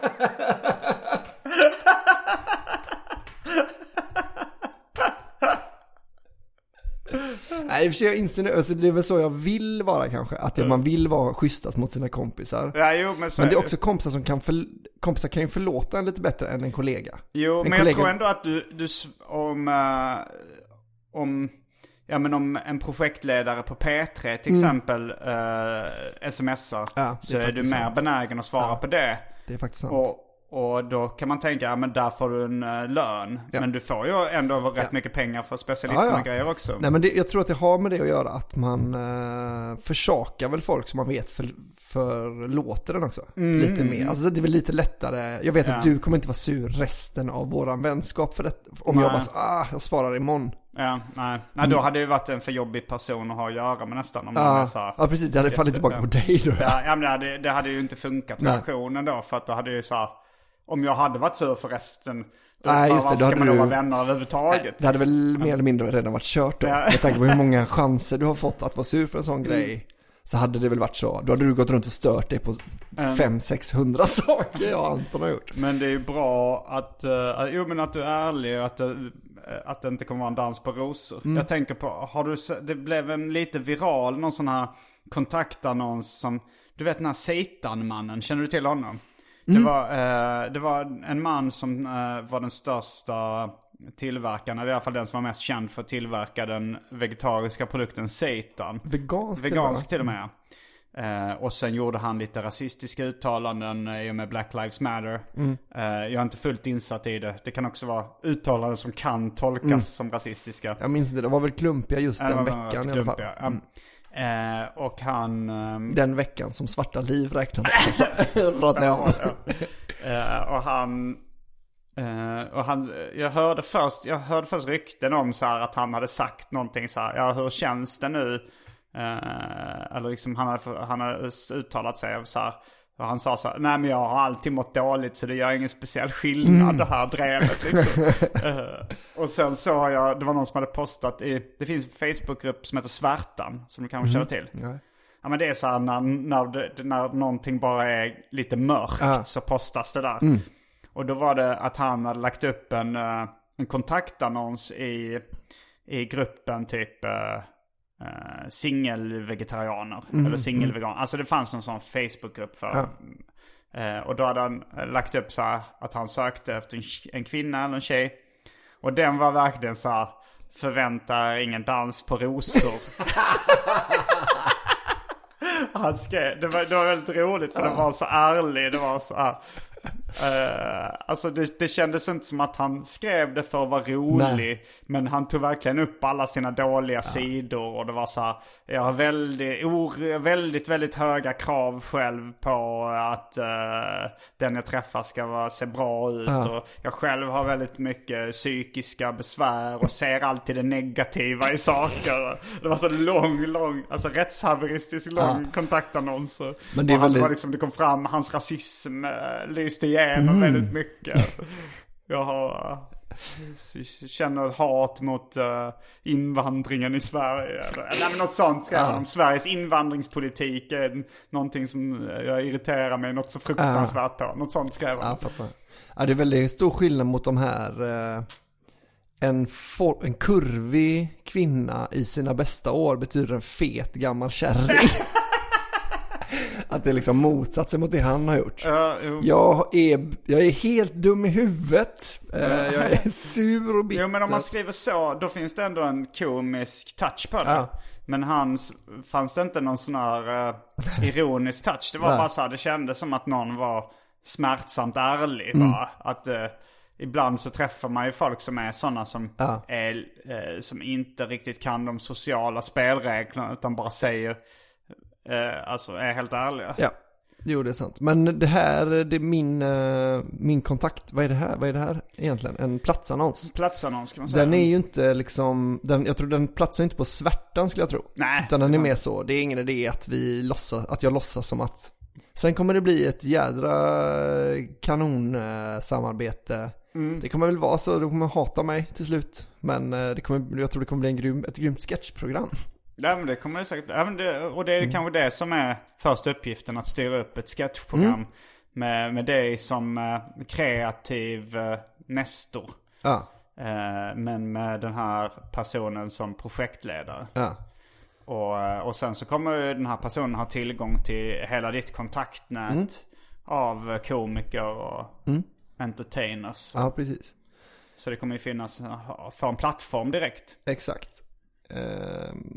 Nej, för jag inser nu, alltså det är väl så jag vill vara kanske, att det, man vill vara schysstast mot sina kompisar. Ja, jo, men Men det är också kompisar som kan, för, kompisar kan ju förlåta en lite bättre än en kollega. Jo, En men jag kollega- tror ändå att du, du om, eh, om, ja men om en projektledare på P3 till exempel uh, smsar. Mm. Ja, det så är är, du mer benägen att svara på det. Det är faktiskt sant. Och, och då kan man tänka, ja men där får du en eh, lön. Ja. Men du får ju ändå rätt Ja. mycket pengar för specialisterna Ja, ja. grejer också. Nej men det, jag tror att det har med det att göra att man uh, försakar väl folk som man vet för, förlåter den också. Lite mer. Alltså det är väl lite lättare. Jag vet Mm. Att du kommer inte vara sur resten av våran vänskap för det. Om jag Nej. bara så, ah, jag svarar imorgon. Ja, nej. nej då hade det ju varit en för jobbig person att ha att göra med nästan. Om Mm. Ja, så här- ja precis, det hade fallit tillbaka på dig då. Ja, ja men det hade, det hade ju inte funkat relationen då. För att då hade ju så här, om jag hade varit sur för resten. Då, Nej, just det, då ska man då du- vara vänner överhuvudtaget? Det hade väl mer eller mindre redan varit kört då. Ja. Med tanke på hur många chanser du har fått att vara sur för en sån grej. Så hade det väl varit så. Då hade du gått runt och stört dig på 500-600 saker jag och Anton har gjort. Men det är ju bra att, uh, jo men att du är ärlig och att, eh, att det inte kommer vara en dans på rosor. Mm. Jag tänker på, har du det blev en lite viral, någon sån här kontaktannons som, du vet den här Seitan-mannen, känner du till honom? Mm. Det, var, eh, det var en man som eh, var den största tillverkaren, eller i alla fall den som var mest känd för att tillverka den vegetariska produkten Seitan. Vegansk Vegansk till och med. Eh, och sen gjorde han lite rasistiska uttalanden i och med Black Lives Matter. Mm. Eh, jag är inte fullt insatt i det. Det kan också vara uttalanden som kan tolkas som rasistiska. Jag minns inte, det var väl klumpiga just den veckan i alla fall. ja. Eh, och han... ehm, Den veckan som svarta liv räknades. Alltså, pratar jag om. Eh, och han... eh, och han, jag hörde först, jag hörde först rykten om så här att han hade sagt någonting så här, ja hur känns det nu? Eh, eller liksom han hade, han hade uttalat sig så här, och han sa så här, nej men jag har alltid mått dåligt så det gör ingen speciell skillnad det här drevet liksom. Eh, och sen såg jag, det var någon som hade postat i, det finns en Facebookgrupp som heter Svärtan, som du kanske känner till. Ja. Ja men det är så här när, när, det, när någonting bara är lite mörkt Ja. så postas det där. Och då var det att han hade lagt upp en, eh, en kontaktannons i, i gruppen typ uh, uh, singelvegetarianer. Eller singelveganer. Alltså det fanns en sån Facebookgrupp för. Eh, och då hade han lagt upp så här att han sökte efter en, en kvinna eller en tjej. Och den var verkligen så här, förvänta er ingen dans på rosor. Han skrev, det var, det var väldigt roligt för det var så ärlig. Det var så här, eh, alltså det, det kändes inte som att han skrev det för att vara rolig. Nej. Men han tog verkligen upp alla sina dåliga sidor. Och det var så här, jag har väldigt, or, väldigt, väldigt höga krav själv på att eh, den jag träffar ska vara, se bra ut. Och jag själv har väldigt mycket psykiska besvär och ser alltid det negativa i saker. Det var så lång, lång, alltså rättshaveristisk lång kontaktannons. Och Men det är och han, väldigt- var liksom, det kom fram, hans rasism äh, lyste igenom väldigt mycket. Jag har, eh, känner hat mot eh, invandringen i Sverige. Eller, nej men något sånt skrev han om. Sveriges invandringspolitik är någonting som jag irriterar mig något så fruktansvärt på. Något sånt skrev Ja, han. fattar. Ja, det är väldigt stor skillnad mot de här eh, en, for, en kurvig kvinna i sina bästa år betyder en fet gammal kärring. Att det är liksom motsatsen mot det han har gjort. Ja, jo. Jag är, jag är helt dum i huvudet. Eh, jag är sur och bitter. Jo men om man skriver så, då finns det ändå en komisk touch på det. Ja. Men hans, fanns det inte någon sån här eh, ironisk touch? Det var bara så här, det kändes som att någon var smärtsamt ärlig Mm. bara. Att eh, ibland så träffar man ju folk som är sådana som Ja. är, eh, som inte riktigt kan de sociala spelreglerna utan bara säger, eh, alltså är helt ärliga. Ja, jo det är sant. Men det här, det är min, eh, min kontakt, vad är det här? Vad är det här egentligen? En platsannons? Platsannons kan man säga. Den är ju inte liksom, den, jag tror den platsar inte på svärtan skulle jag tro. Nej. Utan den är mer så, det är ingen idé att vi låtsas, att jag låtsas som att Sen kommer det bli ett jädra kanonsamarbete. Mm. Det kommer väl vara så, de kommer hata mig till slut. Men eh, det kommer, jag tror det kommer bli en grym, ett grymt sketchprogram. Ja men det kommer det säkert det, Och det är Mm. kanske det som är första uppgiften. Att styra upp ett sketchprogram. Mm. Med, med dig som eh, kreativ eh, nestor. Ja, Eh, men med den här personen som projektledare. ja, Och, och sen så kommer den här personen ha tillgång till hela ditt kontaktnät. Mm. Av komiker och entertainers. ja precis. Så det kommer ju finnas för en plattform direkt. Exakt. Ehm,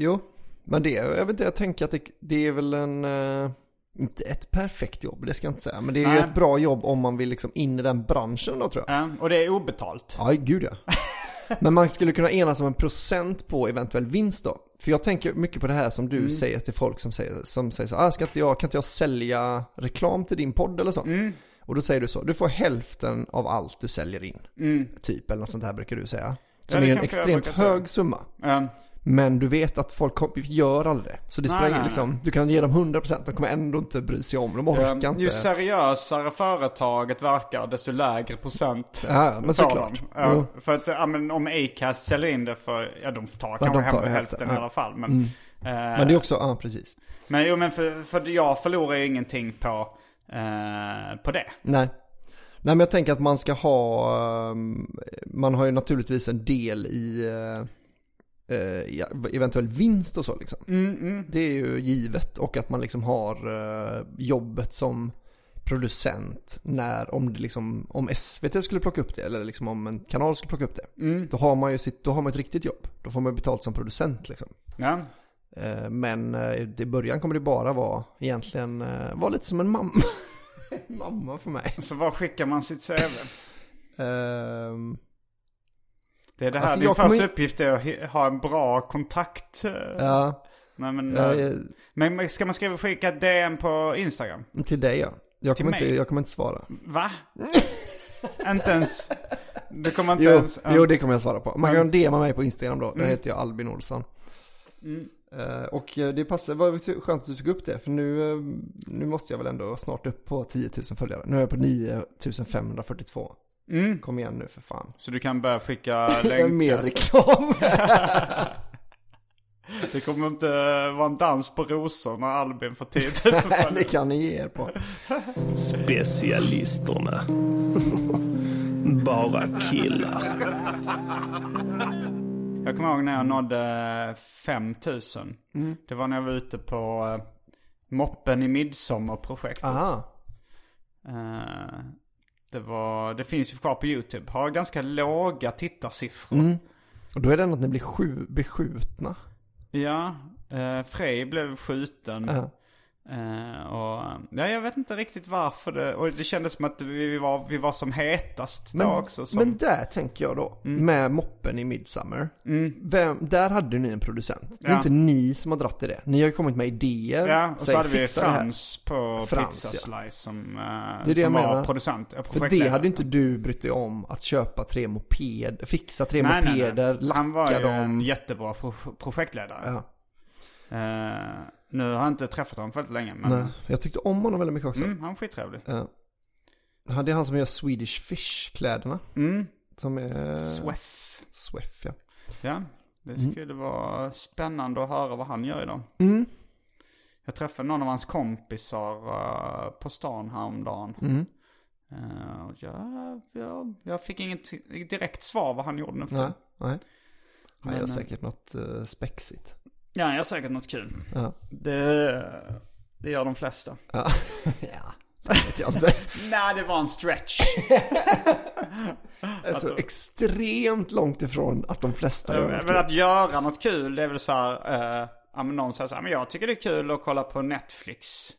jo, men det, jag vet inte, jag tänker att det, det är väl en, eh, inte ett perfekt jobb, det ska jag inte säga. Men det är ju Nej. ett bra jobb om man vill liksom in i den branschen då tror jag. Ja, och det är obetalt. Ja, gud ja. Men man skulle kunna enas om en procent på eventuell vinst då. För jag tänker mycket på det här som du Mm. säger till folk som säger, som säger så ah, ska inte jag, kan inte jag sälja reklam till din podd eller så? Mm. Och då säger du så, du får hälften av allt du säljer in. Typ, eller något sånt här brukar du säga. Som Mm. det är en extremt brukar säga. hög summa. Ja. Men du vet att folk gör aldrig det. Så det Nej, spelar nej, liksom, du kan ge dem 100%, de kommer ändå inte bry sig om, de orkar Ja, inte. Ju seriösare företaget verkar, desto lägre procent Ja, men såklart. Ja, Jo. för att ja, men om Acast säljer in det för, ja de tar Ja, kanske de tar hälften hälften, i ja. alla fall. Men, Mm. eh, Men det är också, ja precis. men jo men för, för jag förlorar ju ingenting på, eh, på det. Nej. Nej men jag tänker att man ska ha, ehm, man har ju naturligtvis en del i eh, eventuell vinst och så liksom. Mm, Det är ju givet och att man liksom har eh, jobbet som producent när, om det liksom, om SVT skulle plocka upp det eller liksom om en kanal skulle plocka upp det. Mm. Då har man ju sitt, då har man ett riktigt jobb. Då får man betalt som producent liksom. Ja. Eh, Men i början kommer det bara vara egentligen, vara lite som en mamma. Mamma för mig. Så var skickar man sitt CV? Det är det här, Alltså, din första kommer uppgift är att ha en bra kontakt. eh. Ja, Nej, men, Ja, eh, jag- men ska man skriva skicka ett DM på Instagram? till dig ja. Jag Till kommer, inte, jag kommer inte svara. Va? inte ens? Du kommer inte Jo, ens? ja. jo, det kommer jag svara på. Man kan DMa mig på Instagram då. Där Mm. heter jag Albin Olsson. Eh, och eh, det passar, vad skönt att du tog upp det. För nu, nu måste jag väl ändå snart upp på 10 000 följare. Nu är jag på 9 542. Mm. Kom igen nu för fan. Så du kan börja skicka länkar? mer reklam. Det kommer inte vara en dans på rosor när Albin får 10 000 det kan ni ge er på. Specialisterna. Bara killar. Jag kommer ihåg när jag nådde 5000. Det var när jag var ute på eh, Moppen i midsommarprojektet. Aha. Eh, det, var, det finns ju kvar på YouTube. Har ganska låga tittarsiffror. Mm. Och då är det ändå att ni blir sju, beskjutna. Ja, eh, Frej blev skjuten. Ja. Eh, och, ja, jag vet inte riktigt varför det, och det kändes som att vi var, vi var som hetast Men, då också. Som, men där tänker jag då, Mm. med moppen i Midsummer. Vem, där hade ni en producent. Det är Ja. inte ni som har dratt i det. Ni har ju kommit med idéer. ja, och så Säg, hade vi. Frans på Frans, Pizza ja. Slice som, eh, Det är det jag som var menar. producent. ja, För det hade inte du brytt dig om att köpa tre moped, fixa tre Nej, nej, mopeder, nej. Han var lacka ju en dem. jättebra pro- projektledare. Ja. Eh, nu har jag inte träffat honom väldigt länge. Men Nej, jag tyckte om honom väldigt mycket också. mm, han var skittrevlig. Ja. Han- Det är han som gör Swedish Fish-kläderna. Mm. Som är... Sweff. Sweff, ja. Ja, det skulle vara spännande att höra vad han gör idag. Mm. Jag träffade någon av hans kompisar eh, på stan häromdagen. Mm. Uh, och jag, jag, jag fick inget direkt svar vad han gjorde nu för Nej, nej. Han gör eh, säkert något uh, spexigt. Ja, han gör säkert något kul. Ja. Det, det gör de flesta. Ja. ja, det vet jag inte. Nej, det var en stretch. Alltså extremt långt ifrån att de flesta gör något Men att göra något kul, det är väl så här, eh, någon säger så här, men jag tycker det är kul att kolla på Netflix.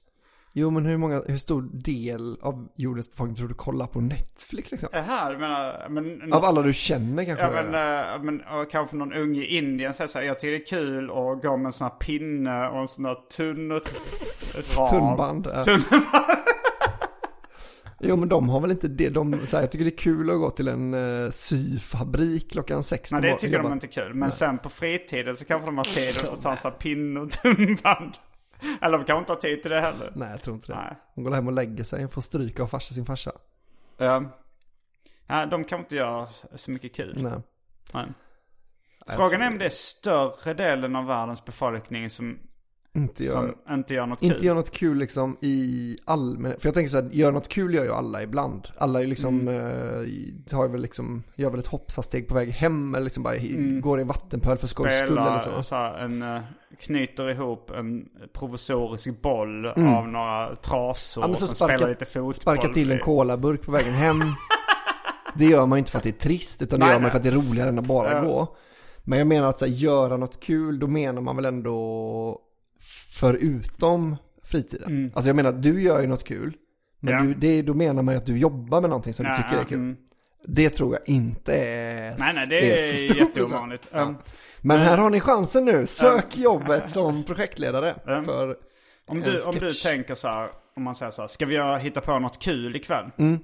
Jo men hur många, hur stor del av jordens befolkning tror du kollar på Netflix liksom? Det här, menar, men... Av alla du känner kanske? Ja men, äh, men kanske någon ung i Indien säger så här, jag tycker det är kul att gå med en sån här pinne och en sån här tunn. Tunnband. Ja. Jo men de har väl inte det, de så här, jag tycker det är kul att gå till en uh, syfabrik klockan sex Nej det tycker de inte är kul. Men sen på fritiden så kanske de har tid att ta en sån här pinne och tunnband. Eller de kanske inte har tid till det heller. Nej jag tror inte det. Nej. Hon går hem och lägger sig och får stryka av farsa sin farsa. Ja. Ja, de kanske inte gör så mycket kul. Nej. Nej. Frågan är om det är större delen av världens befolkning som, Inte gör, som inte gör något inte kul. gör något kul liksom i allmän, för jag tänker så här, gör något kul gör ju alla ibland. Alla är liksom, Mm. eh, har väl liksom, gör väl ett hoppsasteg på väg hem eller liksom bara i- går i en vattenpöl för skojs skull eller så. Så här, en, eh, knyter ihop en provisorisk boll Mm. av några trasor Ja, men så sen sparka, spelar lite fotboll. sparka till en colaburk på vägen hem. Det gör man ju inte för att det är trist, utan det Nej, gör man nej. för att det är roligare än att bara Ja. gå. Men jag menar att så här, göra något kul, då menar man väl ändå förutom fritiden. Alltså jag menar du gör ju något kul, men Mm. Ja. du, det, då menar man ju att du jobbar med någonting som Ja, du tycker är kul. mm. Det tror jag inte är Nej, nej, det är, så stor jätteovanligt. procent. Um, Men här har ni chansen nu, sök jobbet som projektledare. Mm. För Om du, om du tänker så här, om man säger så här, ska vi göra, hitta på något kul ikväll? Mm.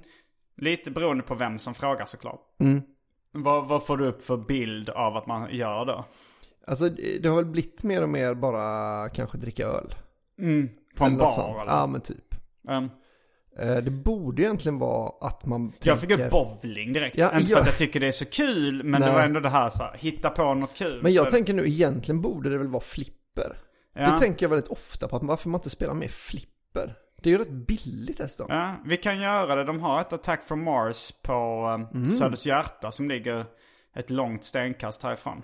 Lite beroende på vem som frågar såklart. Mm. Vad, vad får du upp för bild av att man gör då? Alltså det har väl blivit mer och mer bara kanske dricka öl. Mm. På en Eller bar sånt. eller? Ja men typ. Eh, Det borde egentligen vara att man jag fick tänker... upp bowling direkt. Ja, Inte ja. för att jag tycker det är så kul, men det Nej. var ändå det här så här, hitta på något kul. Men jag Så- tänker nu egentligen borde det väl vara flipper. Ja. Det tänker jag väldigt ofta på, att varför man inte spelar mer flipper. Det är ju rätt billigt dessutom. Ja, vi kan göra det. De har ett Attack from Mars på um, Mm. Söders hjärta som ligger ett långt stenkast härifrån.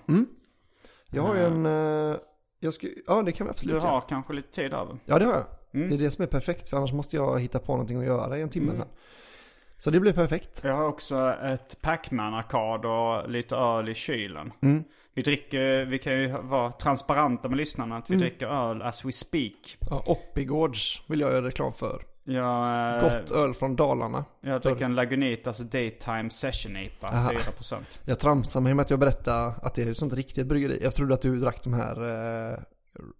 Jag har ju en... eh, Jag ska, ja det kan vi Du absolut har göra. kanske lite tid över. Ja det har jag. Mm. Det är det som är perfekt, för annars måste jag hitta på någonting att göra i en timme sen. Så det blir perfekt. Jag har också ett Pac-Man-arkad och lite öl i kylen. Mm. Vi dricker, vi kan ju vara transparenta med lyssnarna att vi dricker öl as we speak. Ja, Oppigårds vill jag göra reklam för. Jag, eh, Gott öl från Dalarna. jag dricker en Lagunitas Daytime Session IPA, Aha. 4%. Jag tramsar mig med att jag berättade att det är ett sånt riktigt bryggeri. Jag trodde att du drack de här eh,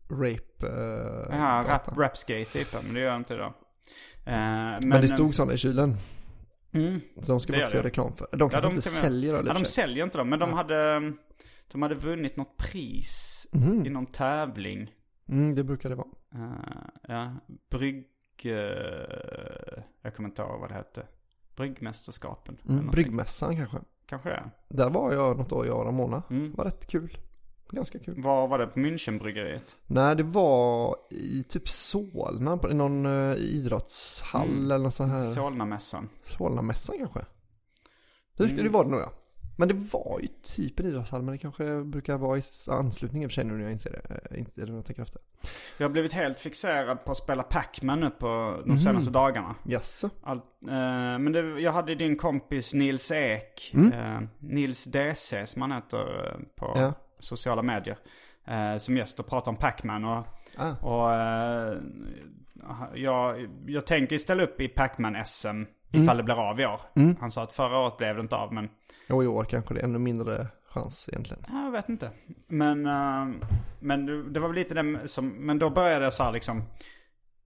Rape eh, Ja, rap. Rapskate IPA, men det gör jag inte idag. Eh, men, Men det stod sådana i kylen. Mm. De ska vi också göra reklam för. De kanske Ja, de inte kan säljer öl Ja, de säljer inte dem. Men de hade, de hade vunnit något pris i någon tävling. Mm, det brukar det vara. Eh, ja, brygg... eh, jag kommer inte ihåg vad det hette. Bryggmästerskapen. Mm, bryggmässan kanske. Kanske det. Där var jag något år, jag och Ramona. Mm. var rätt kul. Ganska kul. Var var det? På Münchenbryggeriet? Nej, det var i typ Solna, på någon uh, idrottshall Mm. eller något sånt här. Solnamässan. Solnamässan kanske. Det, Mm. det var det nog ja. Men det var ju typ en idrottshall, men det kanske brukar vara i anslutning i och för sig nu när jag inser det. eh, Inte, eller när jag tänker efter. Jag har blivit helt fixerad på att spela Pac-Man nu på de Mhm. senaste dagarna. Jaså? Allt, eh, men det, jag hade din kompis Nils Ek, Mm. eh, Nils DC som han heter eh, på Ja. sociala medier. Eh, som gäst och pratar om Pac-Man och, Ah. och eh, jag, jag tänker ställa upp i Pac-Man-SM ifall det blir av i år. Mm. Han sa att förra året blev det inte av men Och i år kanske det är ännu mindre chans egentligen. jag vet inte. Men, eh, men det, var väl lite det som, men då började jag så här liksom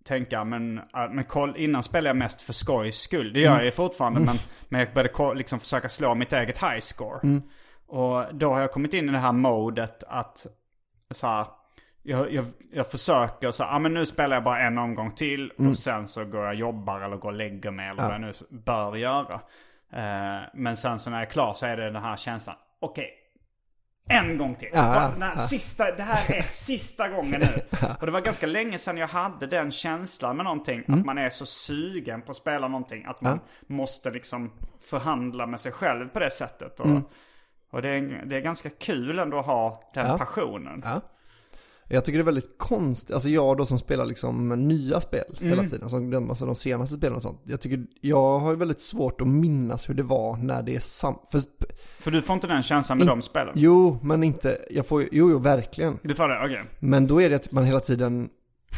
tänka, men, äh, men koll, innan spelade jag mest för skojs skull. Det gör jag ju fortfarande, men, men jag började ko- liksom försöka slå mitt eget high score. Och då har jag kommit in i det här modet att så här, jag, jag, jag försöker så ah, men nu spelar jag bara en omgång till och sen så går jag och jobbar eller går och lägger mig eller vad jag nu bör göra. Eh, men sen så när jag är klar så är det den här känslan, okej, en gång till. Ja, Bara här ja. sista, det här är sista gången nu. Och det var ganska länge sedan jag hade den känslan med någonting. Mm. Att man är så sugen på att spela någonting. Att man måste liksom förhandla med sig själv på det sättet. Och, och det, är, det är ganska kul ändå att ha den Mm. Ja. passionen. Ja. Jag tycker det är väldigt konstigt, alltså jag då som spelar liksom nya spel Mm. hela tiden, som de, alltså de senaste spelen och sånt. Jag tycker, jag har ju väldigt svårt att minnas hur det var när det är sam... För, För du får inte den känslan med In- de spelen? jo, men inte, jag får ju, jo, jo, verkligen. Du får det? Okej. Men då är det att man hela tiden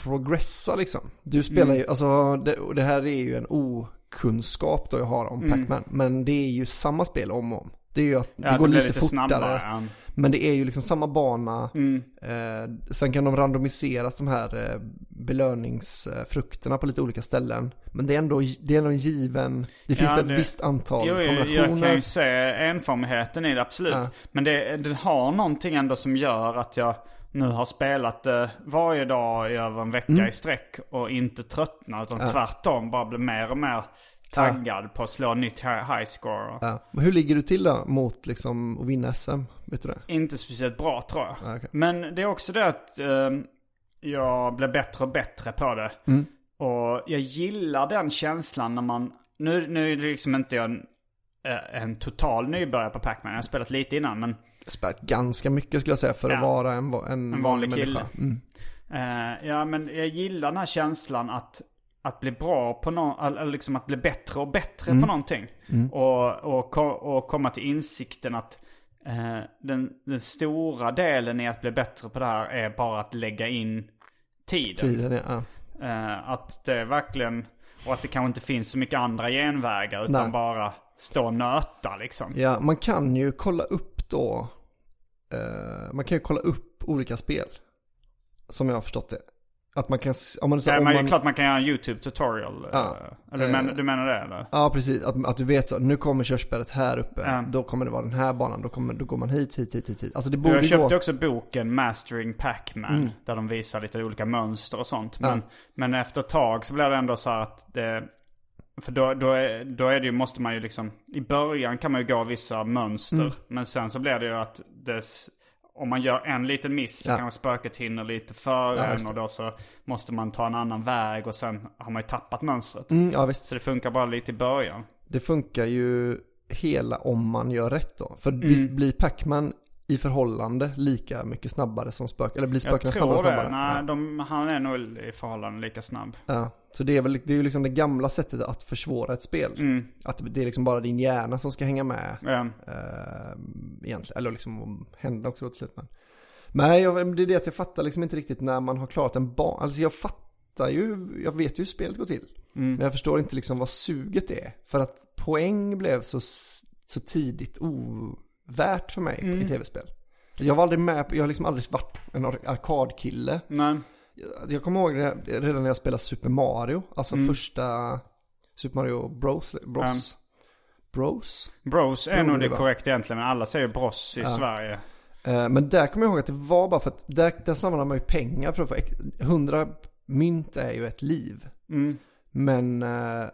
progressa liksom. Du spelar Mm. ju, alltså det, och det här är ju en okunskap då jag har om Mm. Pac-Man. Men det är ju samma spel om och om. Det är ju att det Ja, går blir lite, fortare. snabbare. ja. Men det är ju liksom samma bana. Mm. Eh, sen kan de randomiseras de här eh, belöningsfrukterna på lite olika ställen. Men det är ändå, det är ändå en given, det finns Ja, ett det- visst antal Jo, jag, jag kombinationer. kan ju se enformigheten i det, absolut. Ja. Men det, det har någonting ändå som gör att jag nu har spelat det varje dag i över en vecka Mm. i sträck och inte tröttnat. Utan Ja. tvärtom bara blir mer och mer taggad på att slå nytt hi- high score. Ja. Men hur ligger du till då mot liksom att vinna SM? Vet du det? Inte speciellt bra tror jag. Ja, okej. Men det är också det att eh, jag blir bättre och bättre på det. Mm. Och jag gillar den känslan när man... Nu, nu är det liksom inte jag en, eh, en total nybörjare på Pac-Man. Jag har spelat lite innan men... Jag har spelat ganska mycket skulle jag säga för att Ja. vara en, en, En vanlig kille. människa. Mm. Eh, ja men jag gillar den här känslan att, att bli bra på eller liksom att bli bättre och bättre Mm. på någonting. Och, och, ko- och komma till insikten att eh, den, den stora delen i att bli bättre på det här är bara att lägga in tiden. Tiden ja. Eh, att det verkligen, och att det kanske inte finns så mycket andra genvägar utan Nej. bara stå och nöta liksom. ja, man kan ju kolla upp då, eh, man kan ju kolla upp olika spel. Som jag har förstått det. Att man kan, om man, så, Ja, om men är man klart man kan göra en YouTube-tutorial. Ja. eh, Eller du, Eh. men, du menar det eller? Ja, precis. Att, att du vet så, nu kommer körsbäret här uppe. Ja. Då kommer det vara den här banan. Då, kommer, då går man hit, hit, hit, hit. Alltså det Jag borde köpte gå... också boken Mastering Pac-Man. Mm. Där de visar lite olika mönster och sånt. Ja. Men, men efter ett tag så blev det ändå så att det... För då, då, är, då är det ju, måste man ju liksom... I början kan man ju gå vissa mönster. Mm. Men sen så blir det ju att det, om man gör en liten miss så Ja. kanske spöket hinner lite före Ja, en. Och då så måste man ta en annan väg och sen har man ju tappat mönstret. Mm, ja, visst. Så det funkar bara lite i början. Det funkar ju hela om man gör rätt då. För Mm. visst blir Pac-Man i förhållande lika mycket snabbare som spök? Eller blir Jag spökena snabbare tror och det. snabbare? Nej, de, han är nog i förhållande lika snabb. Ja, så det är väl det är liksom det gamla sättet att försvåra ett spel. Mm. Att det är liksom bara din hjärna som ska hänga med. Ja. Eh, egentligen, eller liksom om händerna också då till slut. Men. Nej, jag, det är det att jag fattar liksom inte riktigt när man har klarat en bana. Alltså jag fattar ju, jag vet ju hur spelet går till. Mm. Men jag förstår inte liksom vad suget är. För att poäng blev så, så tidigt ovärt för mig Mm. i tv-spel. Jag var aldrig med på, jag har liksom aldrig varit en ar- arkadkille. Nej. Jag, jag kommer ihåg redan när jag spelade Super Mario. Alltså första Super Mario Bros. Bros. Bros? Bros är nog det korrekt egentligen, men alla säger bros i Ja. Sverige. Eh, Men där kommer jag ihåg att det var bara för att där, där samlar man ju pengar för att få, ex- 100 mynt är ju ett liv. Mm. Men eh,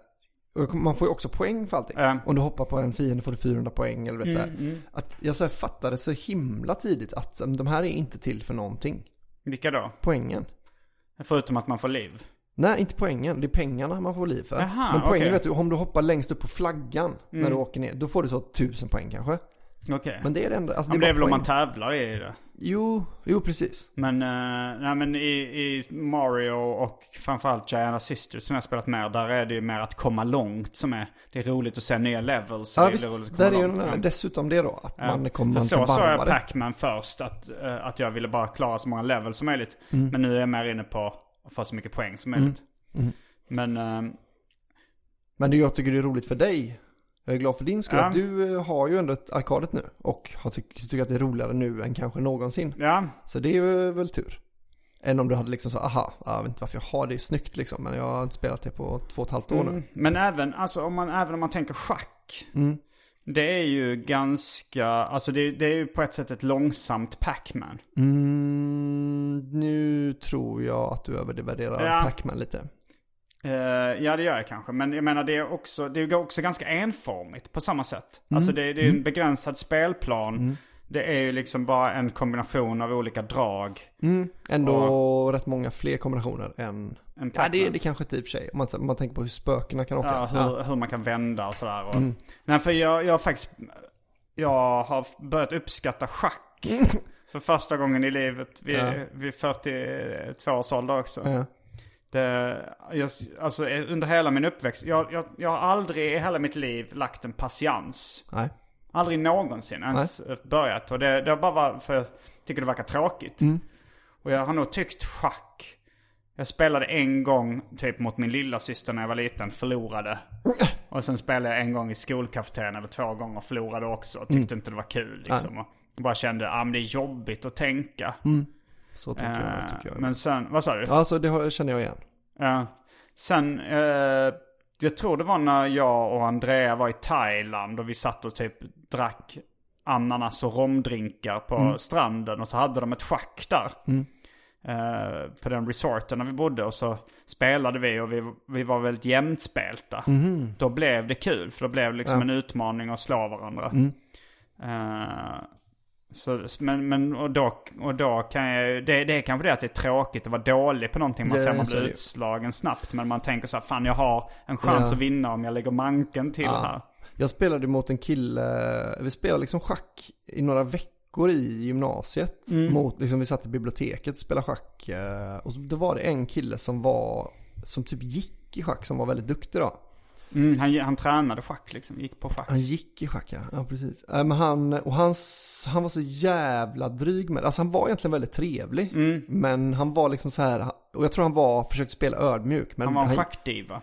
man får ju också poäng för allting. Ja. Om du hoppar på en fiende får du 400 poäng eller vet så här. Mm, mm. Att jag så här fattade så himla tidigt att de här är inte till för någonting. Vilka då? Poängen. Förutom att man får liv. Nej, inte poängen. Det är pengarna man får liv för. Jaha, Men poängen är att du, om du hoppar längst upp på flaggan när Mm. du åker ner, då får du så 1000 poäng kanske. Okej. Men det är det enda. Alltså, Ja, men det är väl om man poäng. tävlar i det. Jo, jo precis. Men, uh, nej, men i, i Mario och framförallt Giana Sisters som jag har spelat med, där är det ju mer att komma långt som är, det är roligt att se nya levels. Ja det är visst, roligt att där komma är ju en- dessutom det då. Att Ja. man kommer man så sa jag. Pac-Man först, att, eh, att jag ville bara klara så många levels som möjligt. Mm. Men nu är jag mer inne på att få så mycket poäng som möjligt. Mm. Men, eh, Men det jag tycker det är roligt för dig, jag är glad för din skull, Ja. att du eh, har ju ändå ett arkadet nu. Och har tyck, tycker att det är roligare nu än kanske någonsin. ja. Så det är ju väl tur. Än om du hade liksom så, aha, jag vet inte varför jag har det, är snyggt liksom. Men jag har inte spelat det på två och ett halvt år Mm. nu. Men även, alltså, om man, även om man tänker schack. Mm. Det är ju ganska, alltså det, det är ju på ett sätt ett långsamt Pac-Man. Mm, nu tror jag att du övervärderar Ja. Pac-Man lite. Eh, ja det gör jag kanske. Men jag menar det är också, det är också ganska enformigt på samma sätt. Mm. Alltså det, det är en begränsad spelplan. Det är ju liksom bara en kombination av olika drag. Mm, ändå rätt många fler kombinationer än... En Ja, det, det kanske inte i och för sig. Om man, om man tänker på hur spökena kan åka. Ja, hur, hur man kan vända och sådär. Och, Mm. Nej för jag, jag har faktiskt, jag har börjat uppskatta schack. För första gången i livet vid, Ja. vid 42 års ålder också. Ja. Det, jag, alltså under hela min uppväxt, jag, jag, jag har aldrig i hela mitt liv lagt en patiens. Nej. Aldrig någonsin ens börjat. Och det, det har bara varit för jag tycker det verkar tråkigt. Mm. Och jag har nog tyckt schack Jag spelade en gång typ mot min lilla syster när jag var liten, förlorade. Och sen spelade jag en gång i skolkafeterian eller två gånger, förlorade också. Tyckte inte det var kul liksom. Och bara kände, ah, men det är jobbigt att tänka. Så tänker Eh, jag, tycker jag. Men sen, vad sa du? Ja, så det känner jag igen. Ja. Sen, eh, jag tror det var när jag och Andrea var i Thailand och vi satt och typ drack ananas och romdrinkar på stranden. Och så hade de ett schack där. Eh, på den resorten där vi bodde. Och så spelade vi och vi, vi var väldigt jämnspelta. Då blev det kul, för då blev det liksom en utmaning att slå varandra. Eh, så, men, men och då, och då kan jag det, det är kanske det att det är tråkigt att vara dålig på någonting. Man Det- ser man blir utslagen snabbt. Men man tänker så här, fan jag har en chans Ja. att vinna om jag lägger manken till här. Jag spelade mot en kille, vi spelade liksom schack i några veckor i gymnasiet. Mm. Mot, liksom vi satt i biblioteket och spelade schack. eh, Och då var det en kille som var, som typ gick i schack, som var väldigt duktig då. Mm, han, han tränade schack liksom, gick på schack. Han gick i schack ja, ja precis. Eh, Men han, och hans, han var så jävla dryg med Alltså han var egentligen väldigt trevlig. Mm. Men han var liksom så här, och jag tror han var, försökte spela ödmjuk. Men Han var en schackdiva.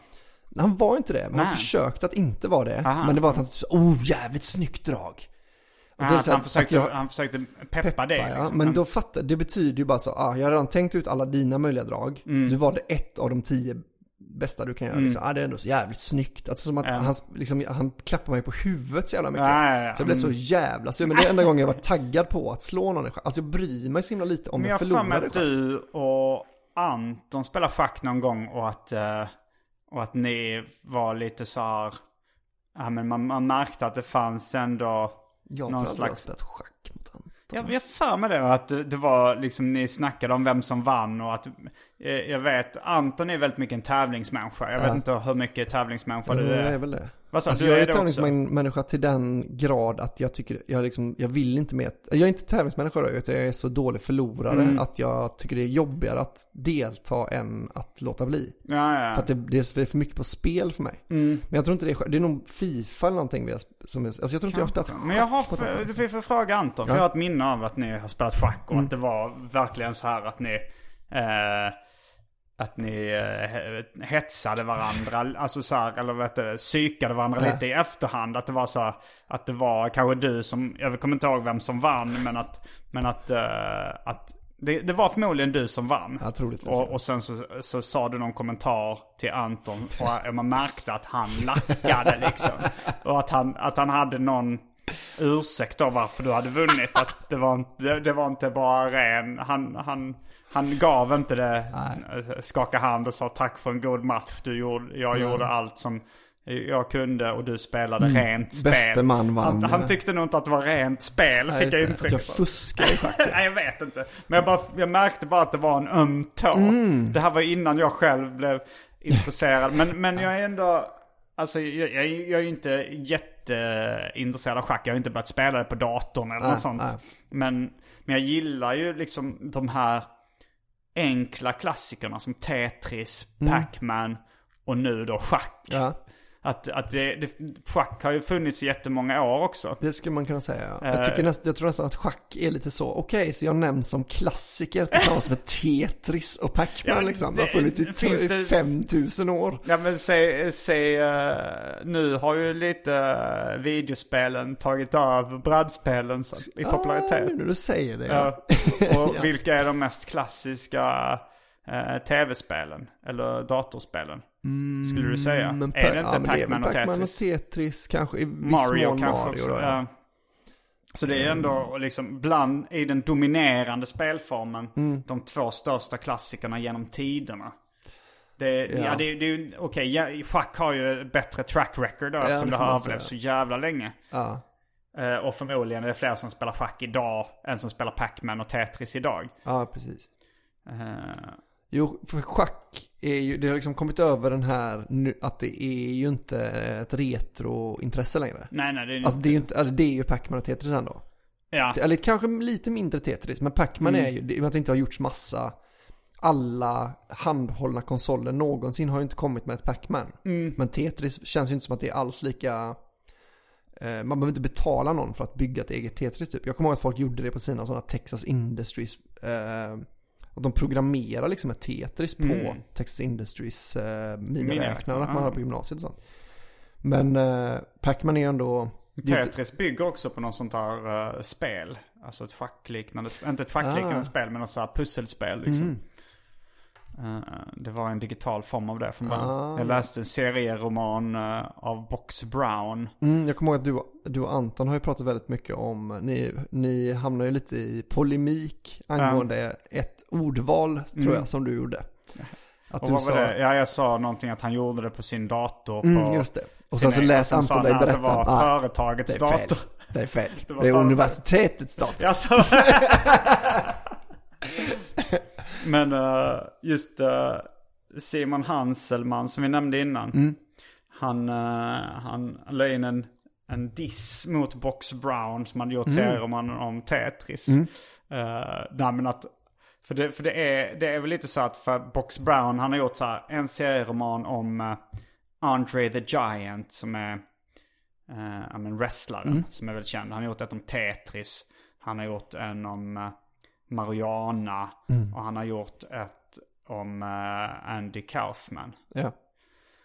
Han var inte det, men han Nej. försökte att inte vara det. Aha. Men det var att han sa, oh jävligt snyggt drag. Och är att han, försökte, jag- han försökte peppa, Peppa, det. ja. Liksom. Men Han- då fattar, det betyder ju bara så, ah, jag har redan tänkt ut alla dina möjliga drag. Mm. Du valde ett av de tio bästa du kan göra. Liksom. Ah, det är ändå så jävligt snyggt. Alltså som att han, liksom, han klappar mig på huvudet så jävla mycket. Ja, ja, ja. Så jag blev så Mm. jävla så, Men det är enda gången jag var taggad på att slå någon i schack. Alltså jag bryr mig så himla lite om Men jag jag har förlorar i att schack. du och Anton spelade schack någon gång och att, eh, och att ni var lite så här, ja men man, man märkte att det fanns ändå Jag någon tror aldrig jag har spelat schack. Jag, jag för mig det, att det, det var liksom, ni snackade om vem som vann och att, eh, jag vet, Anton är väldigt mycket en tävlingsmänniska. Jag vet inte hur mycket tävlingsmänniska du Jo, är. jag är väl det. Vad alltså, jag är är tävlingsmänniska till den grad att jag tycker, jag, liksom, jag vill inte med, jag är inte tävlingsmänniska då, utan jag är så dålig förlorare Mm. att jag tycker det är jobbigare att delta än att låta bli. Ja, ja. Mm. För att det, det är för mycket på spel för mig. Men jag tror inte det är, det är nog Fifa eller någonting vi har, som alltså jag tror inte jag har spelat schack Men jag har, för, du får får fråga Anton, för Ja. jag har ett minne av att ni har spelat schack och Mm. att det var verkligen så här att ni eh, att ni eh, hetsade varandra, alltså så här, eller vet du, psykade varandra Ja. lite i efterhand. Att det var så här, att det var kanske du som, jag kommer inte ihåg vem som vann, men att, men att, eh, att det, det var förmodligen du som vann. Ja, troligtvis, och, och sen så, så sa du någon kommentar till Anton och man märkte att han lackade liksom. Och att han, att han hade någon ursäkt då varför du hade vunnit. Att det var inte, det, det var inte bara ren, han, han, han gav inte det, skaka hand och sa tack för en god match. Du gjorde, jag gjorde allt som jag kunde och du spelade rent spel. Mm. Bäste man vann, Han, han tyckte nog inte att det var rent spel, Nej, fick jag intryck att jag av. fuskar i. Nej, jag vet inte. Men jag, bara, jag märkte bara att det var en öm tå. Mm. Det här var innan jag själv blev intresserad. Men, men jag är ändå... Alltså jag, jag, jag är ju inte jätteintresserad av schack. Jag har inte börjat spela det på datorn eller Nej, något sånt. nej. Men, men jag gillar ju liksom de här enkla klassikerna som Tetris, Pac-Man och nu då schack. Mm. Ja, Att, att det, det, schack har ju funnits i jättemånga år också. det skulle man kunna säga. ja. Jag, Eh. tycker näst, jag tror nästan att schack är lite så, okej, så jag nämns som klassiker tillsammans med Tetris och Pac-Man Ja, liksom. Det har funnits i det- 5000 år. Ja men säg, säg eh, nu har ju lite eh, videospelen tagit över brädspelen i popularitet. Ah, nu du säger det. Ja. Ja. Och Ja. vilka är de mest klassiska eh, tv-spelen? Eller datorspelen? Skulle du säga? Men är det inte ja, Pac-Man och Pac-Man och Tetris? Tetris kanske, i Mario mån kanske Mario också. då, ja. ja. Så det är ändå liksom bland, i den dominerande spelformen, Mm. de två största klassikerna genom tiderna. Det, ja. Ja. det, det okej, ja, schack har ju bättre track record då, eftersom det det har överlevt så jävla länge. Ja. Eh, och förmodligen är det fler som spelar schack idag än som spelar Pac-Man och Tetris idag. ja, precis. Eh, Jo, för schack är ju, det har liksom kommit över den här nu, att det är ju inte ett retrointresse längre. nej, nej, det är Alltså det är ju inte, alltså det är ju Pac-Man och Tetris ändå. ja. Eller kanske lite mindre Tetris, men Pac-Man Mm. är ju, i och med att det inte har gjorts massa, alla handhållna konsoler någonsin har ju inte kommit med ett Pac-Man. Mm. Men Tetris känns ju inte som att det är alls lika, eh, man behöver inte betala någon för att bygga ett eget Tetris typ. Jag kommer ihåg att folk gjorde det på sina sådana Texas Industries, eh, Och de programmerar liksom ett Tetris på Mm. Texas Industries eh, Miniräknare, man hade på gymnasiet och sånt. Men eh, Pac-Man är ju ändå... Tetris bygger också på något sånt här eh, spel. Alltså ett schackliknande, inte ett schackliknande Ah. spel men något sånt här pusselspel liksom. Mm. Eh, det var en digital form av det från början. Ah. Jag läste en serieroman eh, av Box Brown. Mm, jag kommer ihåg att du, du och Anton har ju pratat väldigt mycket om, ni, ni hamnar ju lite i polemik angående ett ordval tror Mm. jag som du gjorde. Att Och du sa, det? Ja, jag sa någonting att han gjorde det på sin dator. På Mm, just det. Och sen så lät Anton dig berätta. Det var Ah, företagets det är fel. dator. Det är fel. Det Det, är universitetets dator. Men eh, just eh, Simon Hanselman som vi nämnde innan. Mm. Han, uh, han la in en, en diss mot Box Brown som hade gjort Mm. serier om, om Tetris. Mm. Uh, nej, men att, för det, för det, är, det är väl lite så att för Box Brown han har gjort så här, en serieroman om uh, Andre the Giant som är uh, ja, men wrestlaren Mm. som är väldigt känd. Han har gjort ett om Tetris. Han har gjort en om uh, Mariana. Mm. Och han har gjort ett om uh, Andy Kaufman. Ja.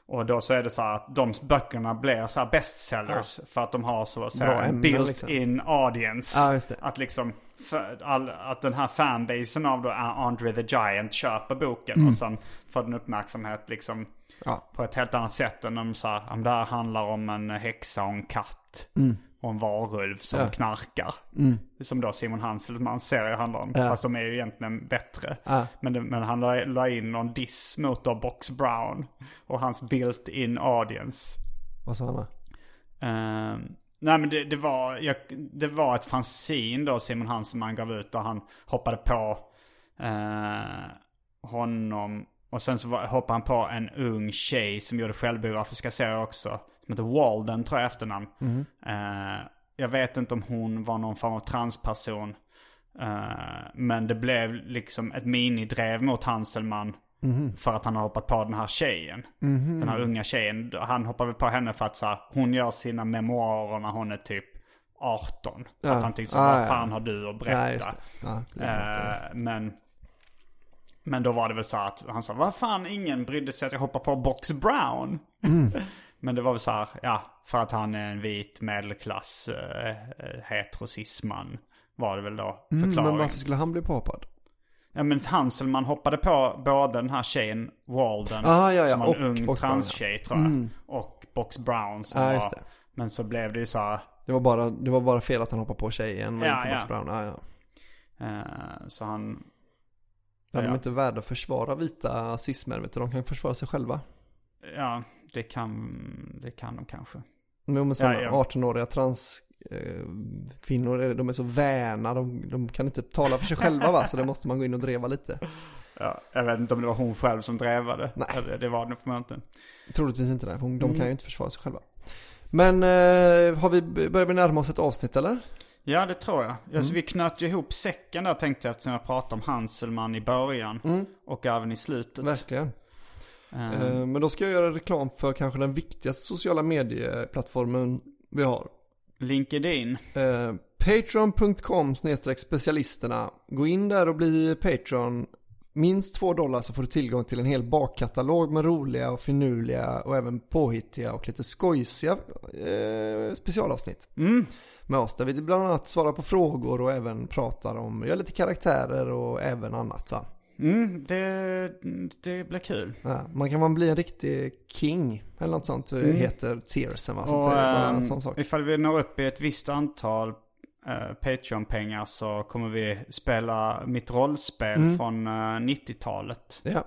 Och då så är det så här att de böckerna blir så här bestsellers. För att de har så, så Bra här, en built-in liksom. audience. Ja. Att liksom, all, att den här fanbasen av då Andre the Giant köper boken. Mm. Och sen får den uppmärksamhet liksom Ja. på ett helt annat sätt än om så här, om det här handlar om en häxa och en katt. Mm. Och en varulv som Ja. knarkar. Mm. Som då Simon Hanselmans serie handlar om. Ja. Fast de är ju egentligen bättre. Ja. Men, det, men han la, la in någon diss mot då Box Brown. Och hans built-in audience. Vad sa han då? Ehm, nej men det, det, var, jag, det var ett fanzine då Simon Hanselman gav ut. Där han hoppade på eh, honom. Och sen så var, hoppade han på en ung tjej som gjorde självbiografiska serier också. Som heter Walden tror jag efternamn. Mhm. Eh, jag vet inte om hon var någon form av transperson. Eh, men det blev liksom ett minidrev mot Hanselman. Mhm. För att han har hoppat på den här tjejen. Mhm. Den här unga tjejen. Han hoppade på henne för att så här, hon gör sina memoarer när hon är typ 18. Ja. Att han tyckte så Ah, vad ja. fan har du att berätta? Ja. Ja, Eh, men, men då var det väl så att han sa, vad fan ingen brydde sig att jag hoppar på Box Brown. Mm. men det var väl så här, ja, för att han är en vit medelklass uh, heterosisman. Var det väl då Mm, men förklaringen. varför skulle han bli påhoppad? Ja men Hanselman hoppade på både den här tjejen Walden Ah, ja, ja, som var en och ung Brown, transtjej ja. tror jag. Mm. Och Box Brown som Ja, var... just det. Men så blev det ju så här, Det var bara, det var bara fel att han hoppade på tjejen och Ja, inte. Box Brown. Ja, ja. eh, så han... De är Ja. inte värda att försvara vita cismän. De kan försvara sig själva. Ja, det kan, det kan de kanske. Men med sådana Ja, ja. 18-åriga trans eh, kvinnor, de är så väna, de, de kan inte tala för sig själva va, så det måste man gå in och dreva lite. Ja, jag vet inte om det var hon själv som drevade. Nej. Det, det var det förmodligen inte. Troligtvis inte det, de Mm. kan ju inte försvara sig själva. Men eh, har vi, börjar vi närma oss ett avsnitt eller? Ja, det tror jag. Mm. Alltså, vi knöt ju ihop säcken där tänkte jag eftersom jag pratade om Hanselman i början. Mm. Och även i slutet. Verkligen. Eh, men då ska jag göra reklam för kanske den viktigaste sociala medieplattformen vi har. LinkedIn. Eh, Patreon.com specialisterna. Gå in där och bli Patreon. Minst två dollar så får du tillgång till en hel bakkatalog med roliga och finurliga och även påhittiga och lite skojsiga eh, specialavsnitt. Mm. Med oss där vi bland annat svarar på frågor och även pratar om, gör lite karaktärer och även annat va. Mm, det, det blir kul. Ja, man kan man bli en riktig king eller något sånt, Mm. heter Tearsen va. Så Och att det är bara ehm, sån sak. ifall vi når upp i ett visst antal eh, Patreon-pengar så kommer vi spela mitt rollspel Mm. från eh, 90-talet. Ja.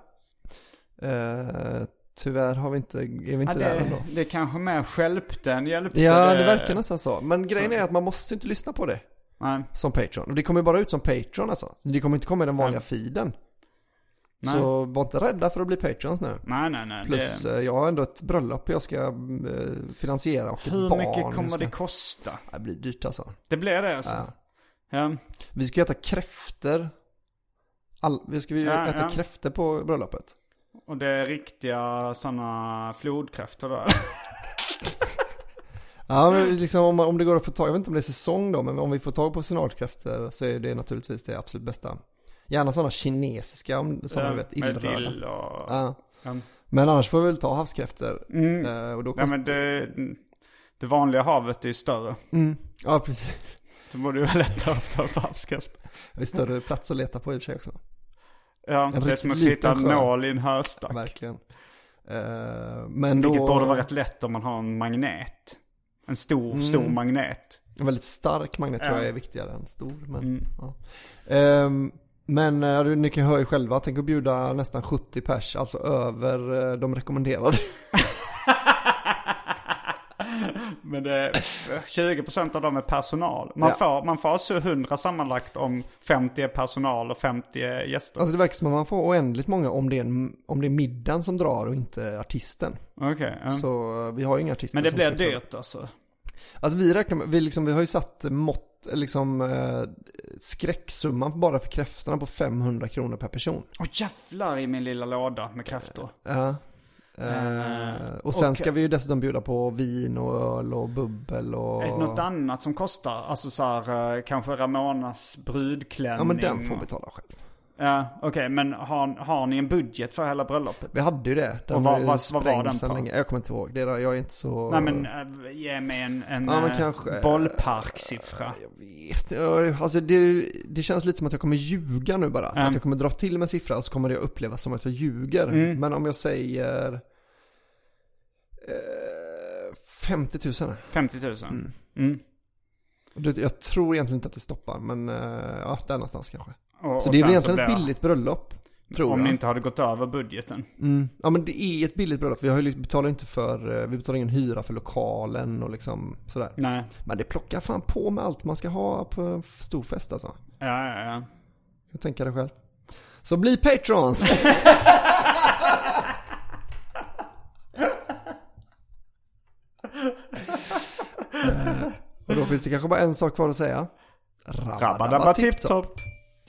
Eh, tyvärr har vi inte, är vi inte Ja, där det, ändå. det är kanske mer hjälpten hjälpte. Ja, det verkar nästan så. Men grejen är att man måste inte lyssna på det Nej. som Patreon. Och det kommer bara ut som Patreon alltså. Det kommer inte komma i den vanliga Ja. feeden. Nej. Så var inte rädda för att bli Patreons nu. Nej, nej, nej. Plus det, eh, jag har ändå ett bröllop jag ska eh, finansiera och ett hur barn. mycket jag kommer det kosta? Det blir dyrt alltså. Det blir det alltså? Ja. Ja. Vi ska äta kräfter. All... Vi ska ju Ja, äta ja. kräfter på bröllopet. Och det är riktiga sådana flodkräftor då? Ja, men liksom om, om det går att få tag, jag vet inte om det är säsong då, men om vi får tag på signalkräftor så är det naturligtvis det absolut bästa. Gärna sådana kinesiska, om, som du vet, illröda. och... Ja. Ja. Men annars får vi väl ta havskräftor. Mm. Eh, och då Nej kost... men det, det vanliga havet är ju större. mm. Ja, precis. Det borde ju vara lättare att ta upp havskräftor. Det är större plats att leta på i och för sig också. Ja, En det är som att flytta en nål i en höstack. Verkligen. Eh, men då... Vilket borde vara rätt lätt om man har en magnet. En stor, Mm. stor magnet. En väldigt stark magnet tror Ja. jag är viktigare än stor. Men, Mm. ja. Ehm, men eh, ni kan höra ju själva, tänk att bjuda nästan 70 pers, alltså över eh, de rekommenderade. Men det är 20% av dem är personal. Man, Ja. får, man får alltså 100 sammanlagt om 50 är personal och 50 är gäster. Alltså det verkar som att man får oändligt många om det är, en, om det är middagen som drar och inte artisten. Okej. ja. Så eh, vi har ju inga artister Men det blir köra. dyrt alltså. Alltså vi räknar med, vi, liksom, vi har ju satt mått, liksom eh, skräcksumman bara för kräftorna på 500 kronor per person. Åh jävlar i min lilla låda med kräftor. Ja. Eh, och sen och- ska vi ju dessutom bjuda på vin och öl och bubbel och... Är det något annat som kostar? Alltså så här, eh, kanske Ramonas brudklänning? Ja men den får och- betala själv. Ja, okej. men har, har ni en budget för hela bröllopet? Vi hade ju det. Den Och vad- vad- vad var den på? länge. Jag kommer inte ihåg. Det är, jag är inte så... Nej men äh, ge mig en, en Ja, eh, kanske- bollparksiffra. Jag vet Alltså det, det känns lite som att jag kommer ljuga nu bara. Mm. Att jag kommer dra till med siffra och så kommer det upplevas som att jag ljuger. Mm. Men om jag säger... Eh, 50 000. 50 000. Mm. Det- Jag tror egentligen inte att det stoppar, men eh, ja, där någonstans kanske. Och, Så och det är väl egentligen ett billigt bröllop. Tror Om jag. ni inte hade gått över budgeten. Mm. Ja men det är ett billigt bröllop. Vi har ju liksom, betalar inte för, eh, vi betalar ingen hyra för lokalen och liksom sådär. Nej. Men det plockar fan på med allt man ska ha på en stor fest alltså. Ja, ja, ja. Jag tänker det själv. Så bli patrons! Och då finns det kanske bara en sak kvar att säga. Rabba-dabba tipp-topp.